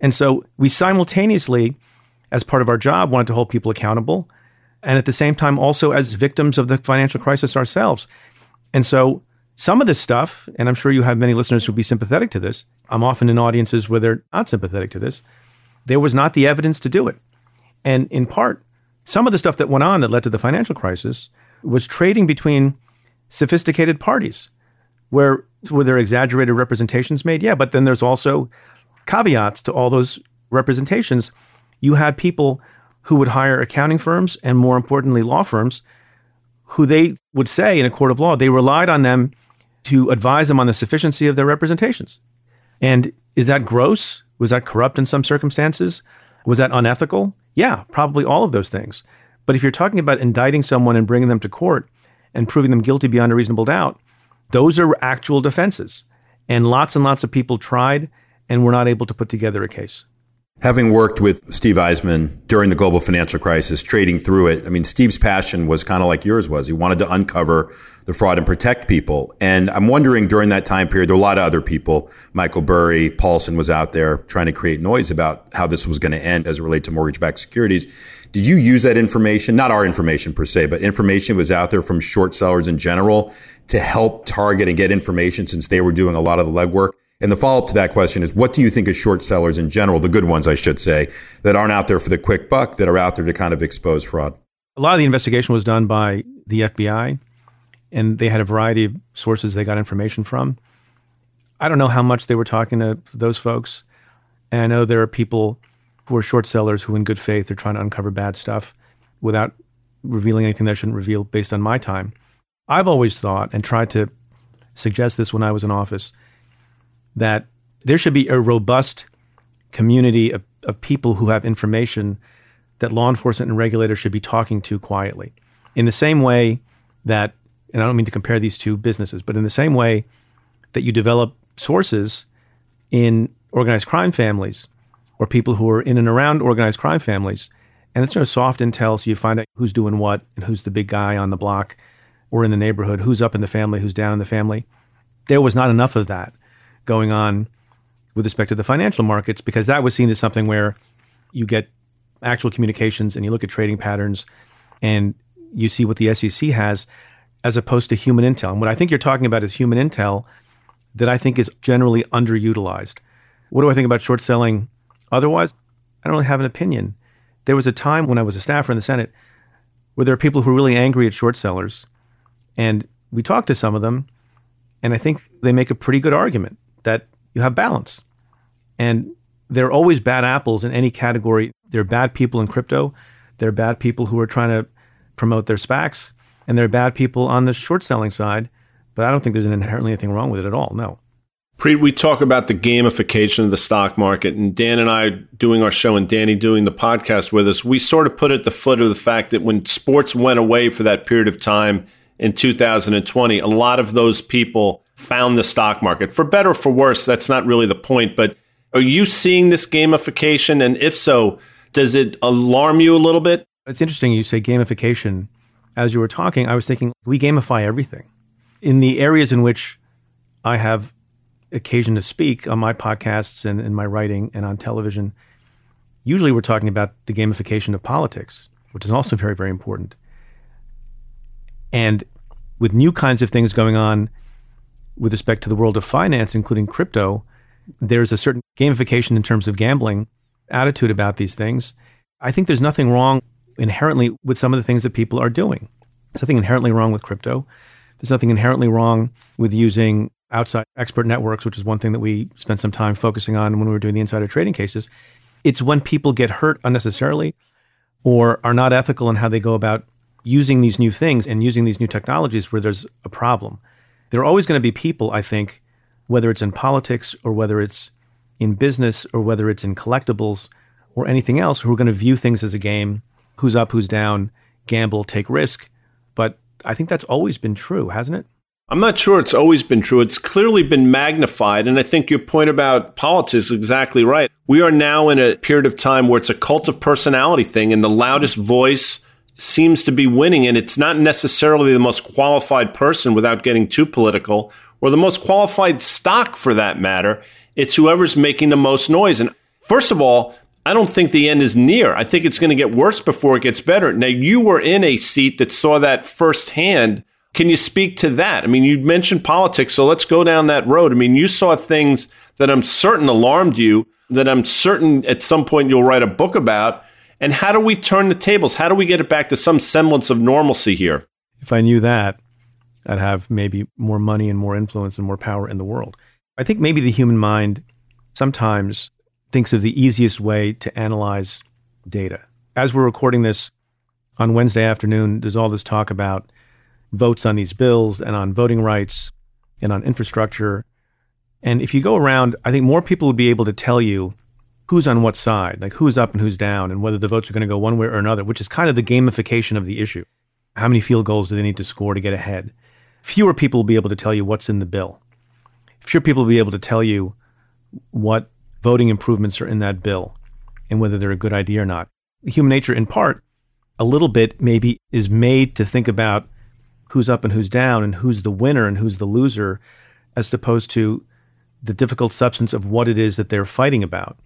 And so we simultaneously, as part of our job, wanted to hold people accountable and at the same time also as victims of the financial crisis ourselves. And so some of this stuff, and I'm sure you have many listeners who'll be sympathetic to this. I'm often in audiences where they're not sympathetic to this. There was not the evidence to do it. And in part, some of the stuff that went on that led to the financial crisis was trading between sophisticated parties where were there exaggerated representations made? Yeah, but then there's also caveats to all those representations. You had people who would hire accounting firms and more importantly law firms who they would say in a court of law they relied on them to advise them on the sufficiency of their representations. And is that gross? Was that corrupt in some circumstances? Was that unethical? Yeah, probably all of those things. But if you're talking about indicting someone and bringing them to court and proving them guilty beyond a reasonable doubt, those are actual defenses. And lots and lots of people tried and were not able to put together a case. Having worked with Steve Eisman during the global financial crisis, trading through it, I mean, Steve's passion was kind of like yours was. He wanted to uncover the fraud and protect people. And I'm wondering during that time period, there were a lot of other people. Michael Burry, Paulson was out there trying to create noise about how this was going to end as it related to mortgage backed securities. Did you use that information? Not our information per se, but information was out there from short sellers in general to help target and get information since they were doing a lot of the legwork. And the follow up to that question is what do you think of short sellers in general, the good ones, I should say, that aren't out there for the quick buck, that are out there to kind of expose fraud? A lot of the investigation was done by the FBI, and they had a variety of sources they got information from. I don't know how much they were talking to those folks. And I know there are people who are short sellers who, in good faith, are trying to uncover bad stuff without revealing anything they shouldn't reveal based on my time. I've always thought and tried to suggest this when I was in office that there should be a robust community of, of people who have information that law enforcement and regulators should be talking to quietly. In the same way that, and I don't mean to compare these two businesses, but in the same way that you develop sources in organized crime families or people who are in and around organized crime families, and it's you know, soft intel, so you find out who's doing what and who's the big guy on the block or in the neighborhood, who's up in the family, who's down in the family. There was not enough of that going on with respect to the financial markets because that was seen as something where you get actual communications and you look at trading patterns and you see what the SEC has as opposed to human intel. And what I think you're talking about is human intel that I think is generally underutilized. What do I think about short selling otherwise? I don't really have an opinion. There was a time when I was a staffer in the Senate where there are people who are really angry at short sellers. And we talked to some of them, and I think they make a pretty good argument that you have balance. And there are always bad apples in any category. There are bad people in crypto. There are bad people who are trying to promote their SPACs. And there are bad people on the short selling side. But I don't think there's inherently anything wrong with it at all. No. Preet, we talk about the gamification of the stock market, and Dan and I doing our show and Danny doing the podcast with us, we sort of put at the foot of the fact that when sports went away for that period of time in 2020, a lot of those people found the stock market. For better or for worse, that's not really the point. But are you seeing this gamification? And if so, does it alarm you a little bit? It's interesting you say gamification. As you were talking, I was thinking we gamify everything. In the areas in which I have occasion to speak on my podcasts and in my writing and on television, usually we're talking about the gamification of politics, which is also very, very important. And with new kinds of things going on with respect to the world of finance, including crypto, there's a certain gamification in terms of gambling attitude about these things. I think there's nothing wrong inherently with some of the things that people are doing. There's nothing inherently wrong with crypto. There's nothing inherently wrong with using outside expert networks, which is one thing that we spent some time focusing on when we were doing the insider trading cases. It's when people get hurt unnecessarily or are not ethical in how they go about using these new things and using these new technologies where there's a problem there are always going to be people, I think, whether it's in politics or whether it's in business or whether it's in collectibles or anything else, who are going to view things as a game who's up, who's down, gamble, take risk. But I think that's always been true, hasn't it? I'm not sure it's always been true. It's clearly been magnified. And I think your point about politics is exactly right. We are now in a period of time where it's a cult of personality thing, and the loudest voice seems to be winning, and it's not necessarily the most qualified person without getting too political, or the most qualified stock for that matter. It's whoever's making the most noise. And first of all, I don't think the end is near. I think it's going to get worse before it gets better. Now, you were in a seat that saw that firsthand. Can you speak to that? I mean, you mentioned politics, so let's go down that road. I mean, you saw things that I'm certain alarmed you, that I'm certain at some point you'll write a book about. And how do we turn the tables? How do we get it back to some semblance of normalcy here? If I knew that, I'd have maybe more money and more influence and more power in the world. I think maybe the human mind sometimes thinks of the easiest way to analyze data. As we're recording this on Wednesday afternoon, there's all this talk about votes on these bills and on voting rights and on infrastructure. And if you go around, I think more people would be able to tell you who's on what side, like who's up and who's down, and whether the votes are going to go one way or another, which is kind of the gamification of the issue. How many field goals do they need to score to get ahead? Fewer people will be able to tell you what's in the bill. Fewer people will be able to tell you what voting improvements are in that bill and whether they're a good idea or not. Human nature, in part, a little bit maybe is made to think about who's up and who's down and who's the winner and who's the loser, as opposed to the difficult substance of what it is that they're fighting about.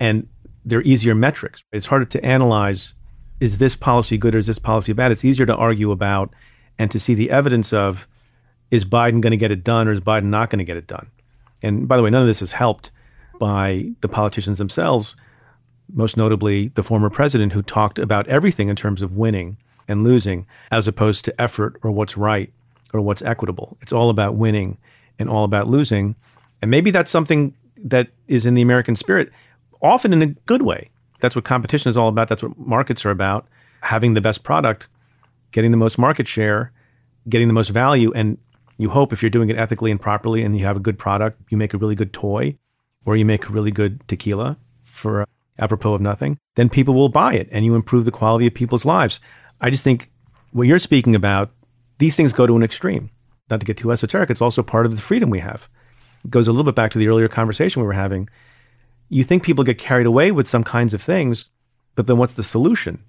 And they're easier metrics. It's harder to analyze is this policy good or is this policy bad? It's easier to argue about and to see the evidence of is Biden going to get it done or is Biden not going to get it done? And by the way, none of this is helped by the politicians themselves, most notably the former president who talked about everything in terms of winning and losing as opposed to effort or what's right or what's equitable. It's all about winning and all about losing. And maybe that's something that is in the American spirit, often in a good way. That's what competition is all about. That's what markets are about having the best product, getting the most market share, getting the most value. And you hope if you're doing it ethically and properly and you have a good product, you make a really good toy or you make a really good tequila for uh, apropos of nothing, then people will buy it and you improve the quality of people's lives. I just think what you're speaking about, these things go to an extreme. Not to get too esoteric, it's also part of the freedom we have. It goes a little bit back to the earlier conversation we were having. You think people get carried away with some kinds of things, but then what's the solution?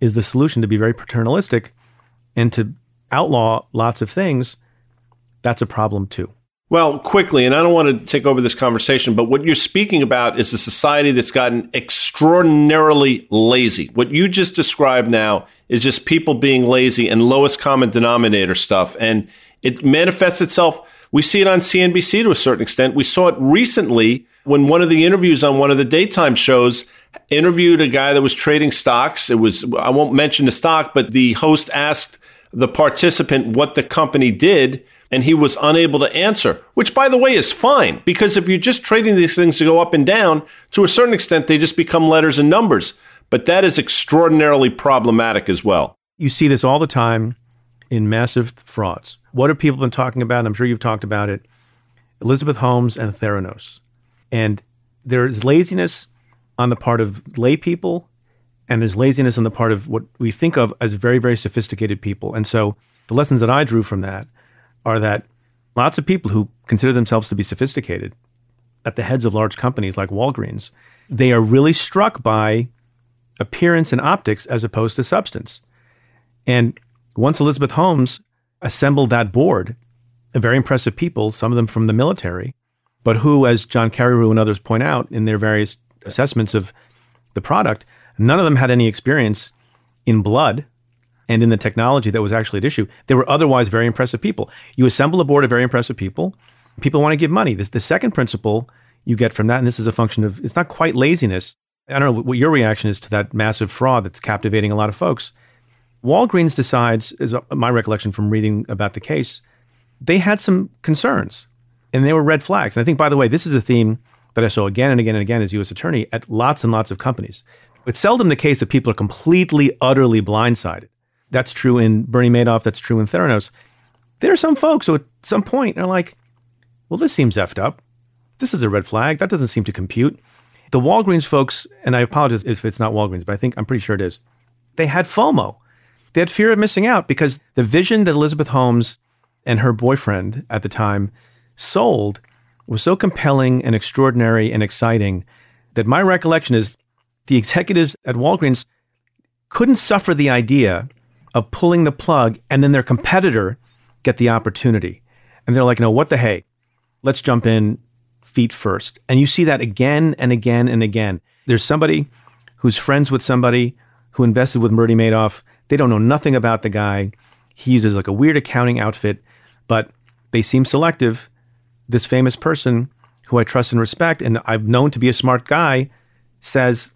Is the solution to be very paternalistic and to outlaw lots of things? That's a problem too. Well, quickly, and I don't want to take over this conversation, but what you're speaking about is a society that's gotten extraordinarily lazy. What you just described now is just people being lazy and lowest common denominator stuff. And it manifests itself. We see it on CNBC to a certain extent. We saw it recently when one of the interviews on one of the daytime shows interviewed a guy that was trading stocks. It was, I won't mention the stock, but the host asked the participant what the company did and he was unable to answer, which, by the way, is fine because if you're just trading these things to go up and down, to a certain extent, they just become letters and numbers. But that is extraordinarily problematic as well. You see this all the time in massive frauds. What have people been talking about? I'm sure you've talked about it. Elizabeth Holmes and Theranos. And there is laziness on the part of lay people, and there's laziness on the part of what we think of as very, very sophisticated people. And so the lessons that I drew from that are that lots of people who consider themselves to be sophisticated at the heads of large companies like Walgreens, they are really struck by appearance and optics as opposed to substance. And once Elizabeth Holmes assembled that board, very impressive people, some of them from the military, but who, as John Carreyrou and others point out in their various assessments of the product, none of them had any experience in blood and in the technology that was actually at issue, they were otherwise very impressive people. You assemble a board of very impressive people. People want to give money. This the second principle you get from that, and this is a function of it's not quite laziness. I don't know what your reaction is to that massive fraud that's captivating a lot of folks. Walgreens decides, is my recollection from reading about the case, they had some concerns, and they were red flags. And I think, by the way, this is a theme that I saw again and again and again as U.S. attorney at lots and lots of companies. It's seldom the case that people are completely, utterly blindsided. That's true in Bernie Madoff. That's true in Theranos. There are some folks who at some point are like, well, this seems effed up. This is a red flag. That doesn't seem to compute. The Walgreens folks, and I apologize if it's not Walgreens, but I think I'm pretty sure it is, they had FOMO. They had fear of missing out because the vision that Elizabeth Holmes and her boyfriend at the time sold was so compelling and extraordinary and exciting that my recollection is the executives at Walgreens couldn't suffer the idea of pulling the plug and then their competitor get the opportunity. And they're like, no, what the hey? Let's jump in feet first. And you see that again and again and again. There's somebody who's friends with somebody who invested with Murray Madoff. They don't know nothing about the guy. He uses like a weird accounting outfit, but they seem selective. This famous person who I trust and respect, and I've known to be a smart guy, says,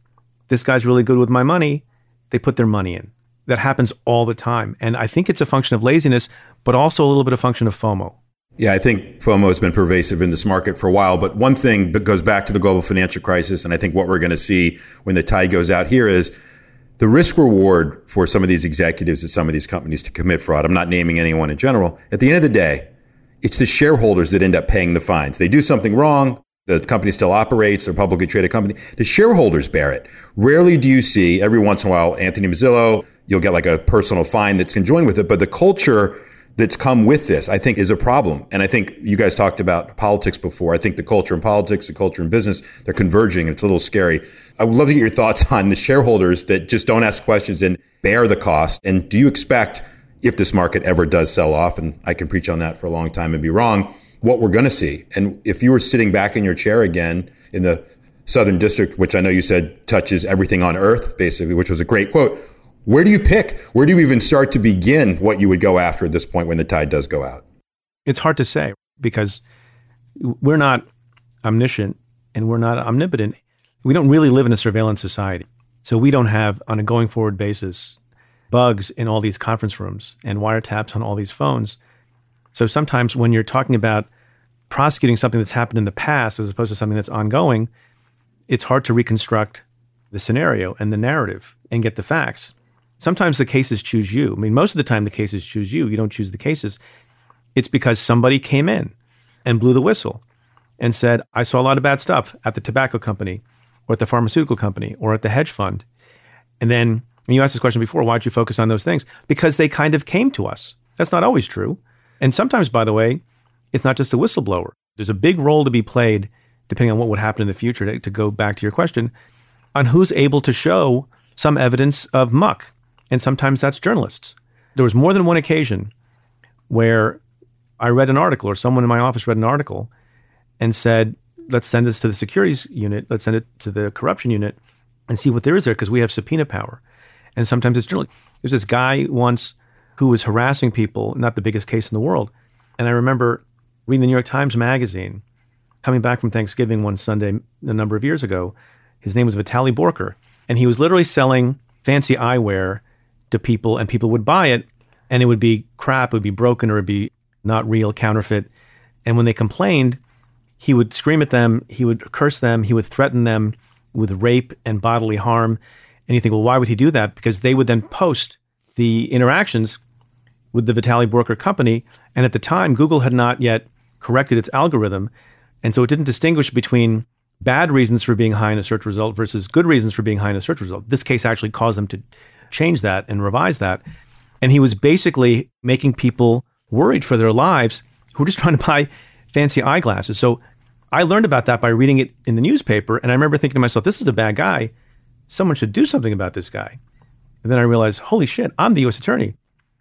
This guy's really good with my money. They put their money in. That happens all the time. And I think it's a function of laziness, but also a little bit of function of FOMO. Yeah, I think FOMO has been pervasive in this market for a while. But one thing that goes back to the global financial crisis, and I think what we're going to see when the tide goes out here is the risk reward for some of these executives at some of these companies to commit fraud. I'm not naming anyone in general. At the end of the day, it's the shareholders that end up paying the fines. They do something wrong. The company still operates, they're a publicly traded company. The shareholders bear it. Rarely do you see, every once in a while, Anthony Mozilo, you'll get like a personal fine that's conjoined with it. But the culture that's come with this, I think, is a problem. And I think you guys talked about politics before. I think the culture in politics, the culture in business, they're converging, and it's a little scary. I would love to get your thoughts on the shareholders that just don't ask questions and bear the cost. And do you expect, if this market ever does sell off, and I can preach on that for a long time and be wrong, what we're going to see. And if you were sitting back in your chair again in the Southern District, which I know you said touches everything on earth, basically, which was a great quote, where do you pick? Where do you even start to begin what you would go after at this point when the tide does go out? It's hard to say because we're not omniscient and we're not omnipotent. We don't really live in a surveillance society. So we don't have, on a going forward basis, bugs in all these conference rooms and wiretaps on all these phones so sometimes when you're talking about prosecuting something that's happened in the past as opposed to something that's ongoing, it's hard to reconstruct the scenario and the narrative and get the facts. Sometimes the cases choose you. I mean, most of the time the cases choose you. You don't choose the cases. It's because somebody came in and blew the whistle and said, I saw a lot of bad stuff at the tobacco company or at the pharmaceutical company or at the hedge fund. And then, and you asked this question before, why'd you focus on those things? Because they kind of came to us. That's not always true. And sometimes, by the way, it's not just a whistleblower. There's a big role to be played, depending on what would happen in the future, to, to go back to your question, on who's able to show some evidence of muck. And sometimes that's journalists. There was more than one occasion where I read an article or someone in my office read an article and said, let's send this to the securities unit, let's send it to the corruption unit and see what there is there because we have subpoena power. And sometimes it's journalists. There's this guy once who was harassing people, not the biggest case in the world. And I remember reading the New York Times Magazine, coming back from Thanksgiving one Sunday a number of years ago. His name was Vitaly Borker, and he was literally selling fancy eyewear to people, and people would buy it, and it would be crap, it would be broken, or it would be not real, counterfeit. And when they complained, he would scream at them, he would curse them, he would threaten them with rape and bodily harm. And you think, well, why would he do that? Because they would then post the interactions with the Vitaly Borker company. And at the time, Google had not yet corrected its algorithm. And so it didn't distinguish between bad reasons for being high in a search result versus good reasons for being high in a search result. This case actually caused them to change that and revise that. And he was basically making people worried for their lives who were just trying to buy fancy eyeglasses. So I learned about that by reading it in the newspaper. And I remember thinking to myself, this is a bad guy. Someone should do something about this guy. And then I realized, holy shit, I'm the U.S. attorney.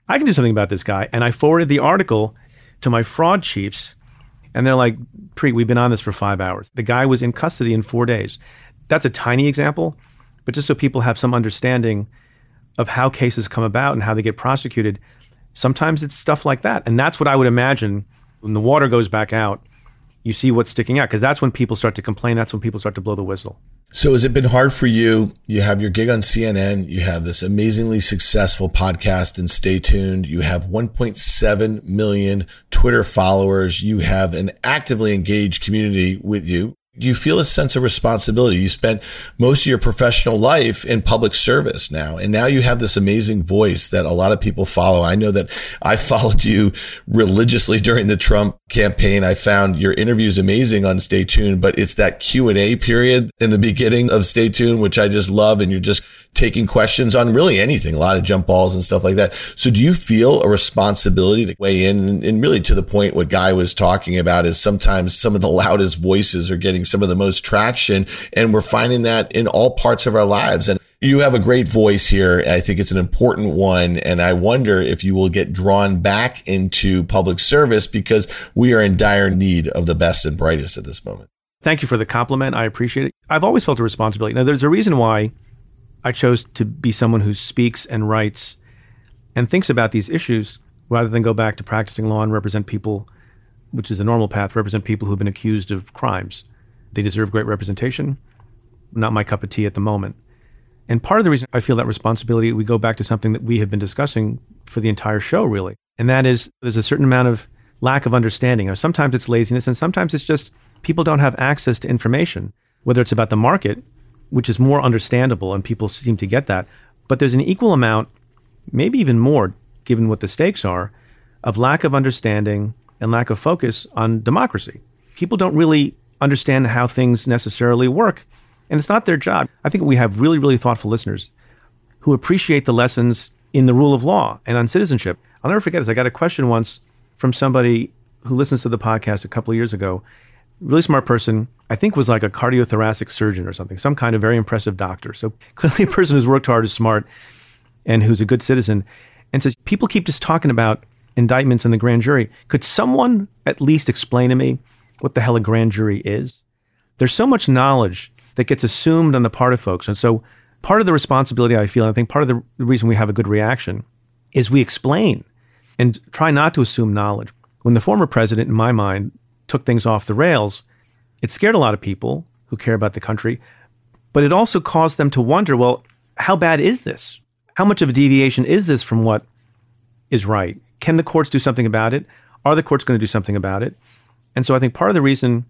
I can do something about this guy. And I forwarded the article to my fraud chiefs. And they're like, Preet, we've been on this for five hours. The guy was in custody in four days. That's a tiny example, but just so people have some understanding of how cases come about and how they get prosecuted, sometimes it's stuff like that. And that's what I would imagine when the water goes back out, you see what's sticking out, because that's when people start to complain. That's when people start to blow the whistle. So has it been hard for you? You have your gig on CNN. You have this amazingly successful podcast and stay tuned. You have 1.7 million Twitter followers. You have an actively engaged community with you you feel a sense of responsibility. You spent most of your professional life in public service now, and now you have this amazing voice that a lot of people follow. I know that I followed you religiously during the Trump campaign. I found your interviews amazing on Stay Tuned, but it's that Q and A period in the beginning of Stay Tuned, which I just love. And you're just taking questions on really anything, a lot of jump balls and stuff like that. So do you feel a responsibility to weigh in and really to the point what Guy was talking about is sometimes some of the loudest voices are getting some of the most traction and we're finding that in all parts of our lives. And you have a great voice here. I think it's an important one. And I wonder if you will get drawn back into public service because we are in dire need of the best and brightest at this moment. Thank you for the compliment. I appreciate it. I've always felt a responsibility. Now, there's a reason why I chose to be someone who speaks and writes and thinks about these issues rather than go back to practicing law and represent people, which is a normal path, represent people who've been accused of crimes. They deserve great representation. Not my cup of tea at the moment. And part of the reason I feel that responsibility, we go back to something that we have been discussing for the entire show, really. And that is there's a certain amount of lack of understanding. Or sometimes it's laziness, and sometimes it's just people don't have access to information, whether it's about the market, which is more understandable, and people seem to get that. But there's an equal amount, maybe even more, given what the stakes are, of lack of understanding and lack of focus on democracy. People don't really understand how things necessarily work and it's not their job. I think we have really, really thoughtful listeners who appreciate the lessons in the rule of law and on citizenship. I'll never forget this. I got a question once from somebody who listens to the podcast a couple of years ago. Really smart person, I think was like a cardiothoracic surgeon or something, some kind of very impressive doctor. So clearly a person who's worked hard, is smart, and who's a good citizen. And says, people keep just talking about indictments in the grand jury. Could someone at least explain to me what the hell a grand jury is? There's so much knowledge that gets assumed on the part of folks. And so part of the responsibility I feel, I think part of the reason we have a good reaction is we explain and try not to assume knowledge. When the former president, in my mind, took things off the rails, it scared a lot of people who care about the country, but it also caused them to wonder, well, how bad is this? How much of a deviation is this from what is right? Can the courts do something about it? Are the courts going to do something about it? And so I think part of the reason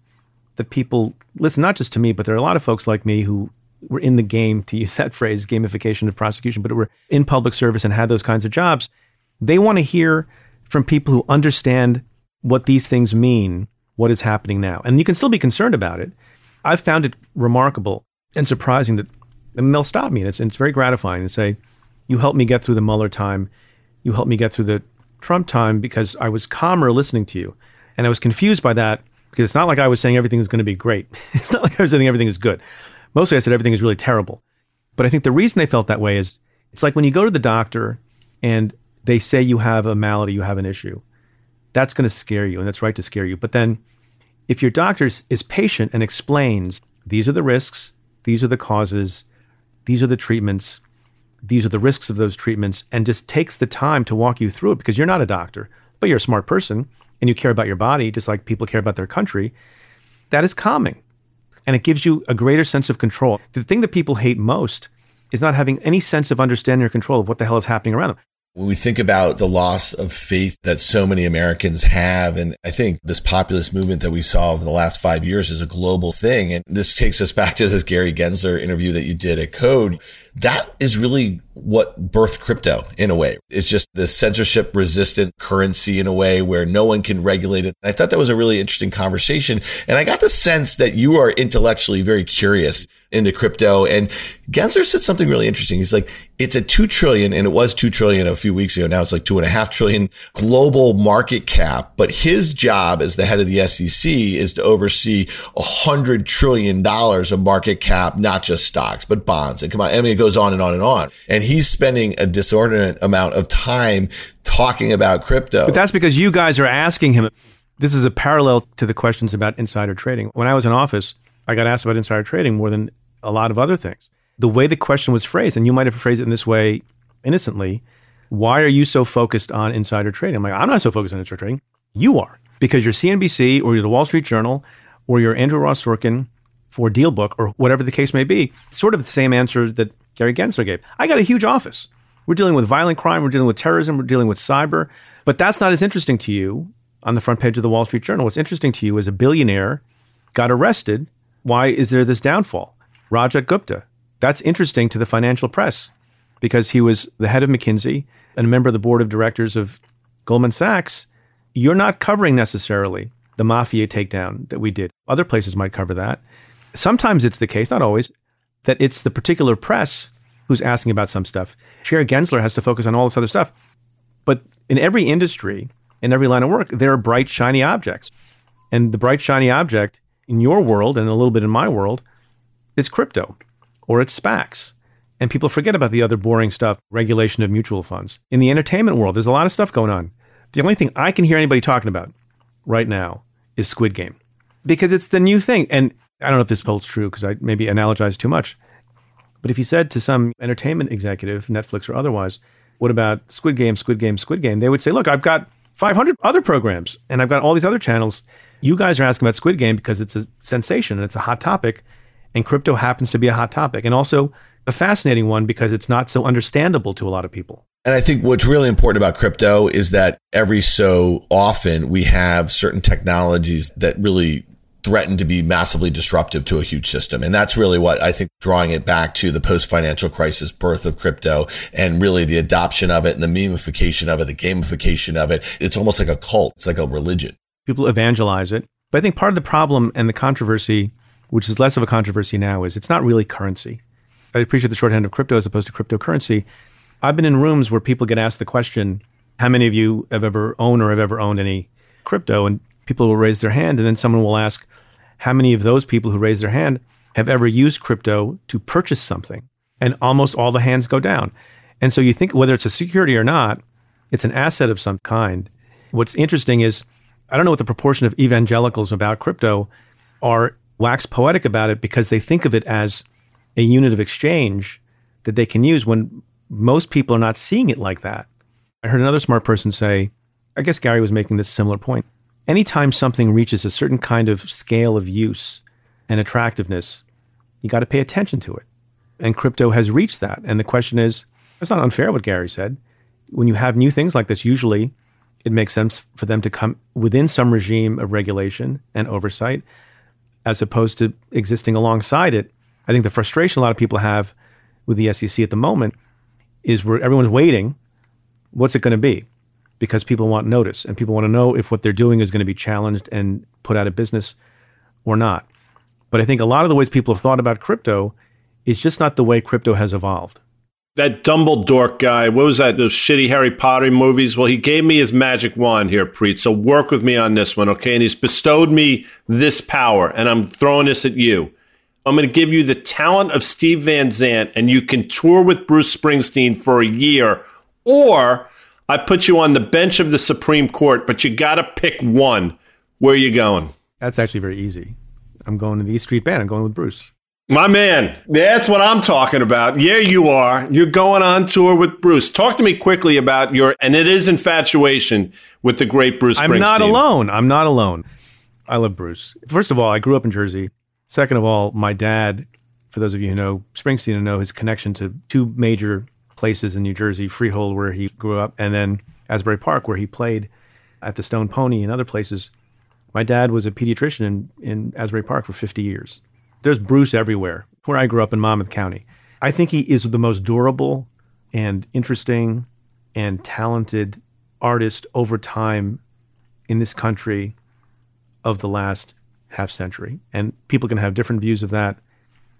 that people listen not just to me, but there are a lot of folks like me who were in the game, to use that phrase, gamification of prosecution, but were in public service and had those kinds of jobs. They want to hear from people who understand what these things mean, what is happening now. And you can still be concerned about it. I've found it remarkable and surprising that and they'll stop me. And it's, and it's very gratifying and say, You helped me get through the Mueller time. You helped me get through the Trump time because I was calmer listening to you. And I was confused by that because it's not like I was saying everything is going to be great. It's not like I was saying everything is good. Mostly I said everything is really terrible. But I think the reason they felt that way is it's like when you go to the doctor and they say you have a malady, you have an issue. That's going to scare you, and that's right to scare you. But then if your doctor is patient and explains these are the risks, these are the causes, these are the treatments, these are the risks of those treatments, and just takes the time to walk you through it because you're not a doctor, but you're a smart person and you care about your body just like people care about their country, that is calming. And it gives you a greater sense of control. The thing that people hate most is not having any sense of understanding or control of what the hell is happening around them. When we think about the loss of faith that so many Americans have, and I think this populist movement that we saw over the last five years is a global thing. And this takes us back to this Gary Gensler interview that you did at Code. That is really what birthed crypto in a way. It's just the censorship resistant currency in a way where no one can regulate it. I thought that was a really interesting conversation. And I got the sense that you are intellectually very curious into crypto. And Gensler said something really interesting. He's like, it's a two trillion and it was two trillion a few weeks ago. Now it's like two and a half trillion global market cap. But his job as the head of the SEC is to oversee a hundred trillion dollars of market cap, not just stocks, but bonds. And come on. I mean, goes on and on and on. And he's spending a disordinate amount of time talking about crypto. But that's because you guys are asking him. This is a parallel to the questions about insider trading. When I was in office, I got asked about insider trading more than a lot of other things. The way the question was phrased, and you might have phrased it in this way innocently, why are you so focused on insider trading? I'm like, I'm not so focused on insider trading. You are. Because you're CNBC or you're the Wall Street Journal or you're Andrew Ross Sorkin for DealBook or whatever the case may be. Sort of the same answer that Gary Gensler gave. I got a huge office. We're dealing with violent crime, we're dealing with terrorism, we're dealing with cyber. But that's not as interesting to you on the front page of the Wall Street Journal. What's interesting to you is a billionaire got arrested. Why is there this downfall? Rajat Gupta. That's interesting to the financial press because he was the head of McKinsey and a member of the board of directors of Goldman Sachs. You're not covering necessarily the mafia takedown that we did. Other places might cover that. Sometimes it's the case, not always, that it's the particular press who's asking about some stuff. Chair Gensler has to focus on all this other stuff. But in every industry, in every line of work, there are bright, shiny objects. And the bright, shiny object in your world and a little bit in my world is crypto or it's SPACs. And people forget about the other boring stuff, regulation of mutual funds. In the entertainment world, there's a lot of stuff going on. The only thing I can hear anybody talking about right now is Squid Game. because it's the new thing. And I don't know if this holds true because I maybe analogize too much. But if you said to some entertainment executive, Netflix or otherwise, what about Squid Game, Squid Game, Squid Game? They would say, look, I've got 500 other programs and I've got all these other channels. You guys are asking about Squid Game because it's a sensation and it's a hot topic. And crypto happens to be a hot topic and also a fascinating one because it's not so understandable to a lot of people. And I think what's really important about crypto is that every so often we have certain technologies that really threaten to be massively disruptive to a huge system. And that's really what I think drawing it back to the post financial crisis birth of crypto and really the adoption of it and the memification of it, the gamification of it. It's almost like a cult. It's like a religion. People evangelize it. But I think part of the problem and the controversy, which is less of a controversy now, is it's not really currency. I appreciate the shorthand of crypto as opposed to cryptocurrency. I've been in rooms where people get asked the question, how many of you have ever owned or have ever owned any crypto? And people will raise their hand, and then someone will ask, how many of those people who raise their hand have ever used crypto to purchase something? And almost all the hands go down. And so you think whether it's a security or not, it's an asset of some kind. What's interesting is I don't know what the proportion of evangelicals about crypto are wax poetic about it because they think of it as a unit of exchange that they can use when most people are not seeing it like that. I heard another smart person say, I guess Gary was making this similar point anytime something reaches a certain kind of scale of use and attractiveness, you got to pay attention to it. And crypto has reached that. And the question is, it's not unfair what Gary said. When you have new things like this, usually it makes sense for them to come within some regime of regulation and oversight as opposed to existing alongside it. I think the frustration a lot of people have with the SEC at the moment is where everyone's waiting. What's it going to be? Because people want notice and people want to know if what they're doing is going to be challenged and put out of business or not. But I think a lot of the ways people have thought about crypto is just not the way crypto has evolved. That Dumbledore guy, what was that? Those shitty Harry Potter movies? Well, he gave me his magic wand here, Preet. So work with me on this one, okay? And he's bestowed me this power, and I'm throwing this at you. I'm going to give you the talent of Steve Van Zandt, and you can tour with Bruce Springsteen for a year, or I put you on the bench of the Supreme Court, but you got to pick one. Where are you going? That's actually very easy. I'm going to the East Street Band. I'm going with Bruce. My man, that's what I'm talking about. Yeah, you are. You're going on tour with Bruce. Talk to me quickly about your, and it is infatuation with the great Bruce I'm not alone. I'm not alone. I love Bruce. First of all, I grew up in Jersey. Second of all, my dad, for those of you who know Springsteen and know his connection to two major places in New Jersey, Freehold, where he grew up, and then Asbury Park, where he played at the Stone Pony and other places. My dad was a pediatrician in, in Asbury Park for 50 years. There's Bruce everywhere, where I grew up in Monmouth County. I think he is the most durable and interesting and talented artist over time in this country of the last half century. And people can have different views of that.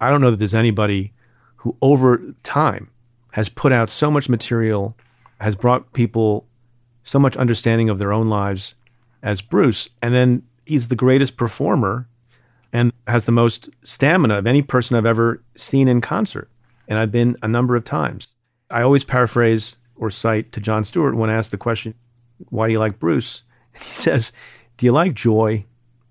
I don't know that there's anybody who, over time, has put out so much material, has brought people so much understanding of their own lives as Bruce. And then he's the greatest performer and has the most stamina of any person I've ever seen in concert. And I've been a number of times. I always paraphrase or cite to Jon Stewart when asked the question, Why do you like Bruce? And he says, Do you like joy?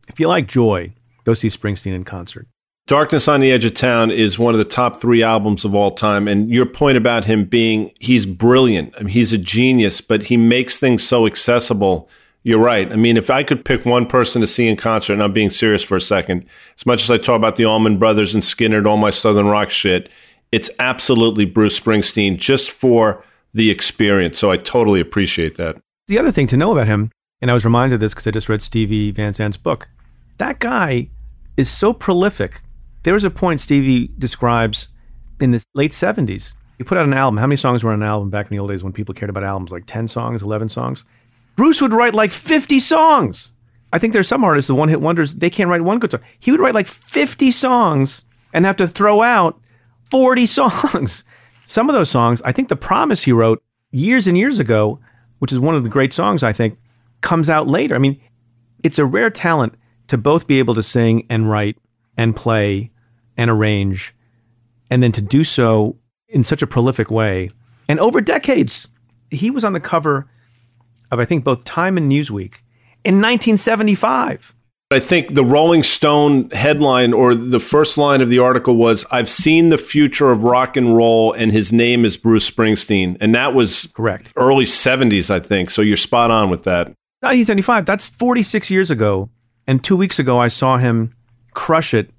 If you like joy, go see Springsteen in concert. Darkness on the Edge of Town is one of the top three albums of all time. And your point about him being, he's brilliant. I mean, he's a genius, but he makes things so accessible. You're right. I mean, if I could pick one person to see in concert, and I'm being serious for a second, as much as I talk about the Allman Brothers and Skynyrd and all my Southern rock shit, it's absolutely Bruce Springsteen just for the experience. So I totally appreciate that. The other thing to know about him, and I was reminded of this because I just read Stevie Van Zandt's book, that guy is so prolific there was a point Stevie describes in the late 70s. He put out an album. How many songs were on an album back in the old days when people cared about albums? Like 10 songs, 11 songs? Bruce would write like 50 songs. I think there's some artists, the one hit wonders, they can't write one good song. He would write like 50 songs and have to throw out 40 songs. Some of those songs, I think The Promise he wrote years and years ago, which is one of the great songs, I think, comes out later. I mean, it's a rare talent to both be able to sing and write and play and arrange, and then to do so in such a prolific way. And over decades, he was on the cover of, I think, both Time and Newsweek in 1975. I think the Rolling Stone headline or the first line of the article was I've seen the future of rock and roll and his name is Bruce Springsteen. And that was correct. Early 70s, I think. So you're spot on with that. 1975, that's 46 years ago. And 2 weeks ago I saw him crush it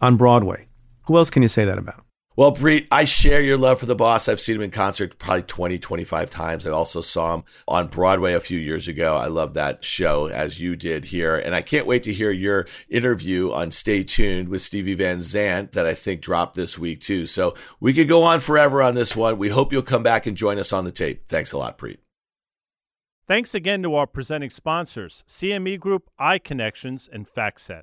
on Broadway. Who else can you say that about? Well, Preet, I share your love for the boss. I've seen him in concert probably 20, 25 times. I also saw him on Broadway a few years ago. I love that show as you did here. And I can't wait to hear your interview on Stay Tuned with Stevie Van Zandt that I think dropped this week too. So we could go on forever on this one. We hope you'll come back and join us on the tape. Thanks a lot, Preet. Thanks again to our presenting sponsors, CME Group, iConnections, and FactSet.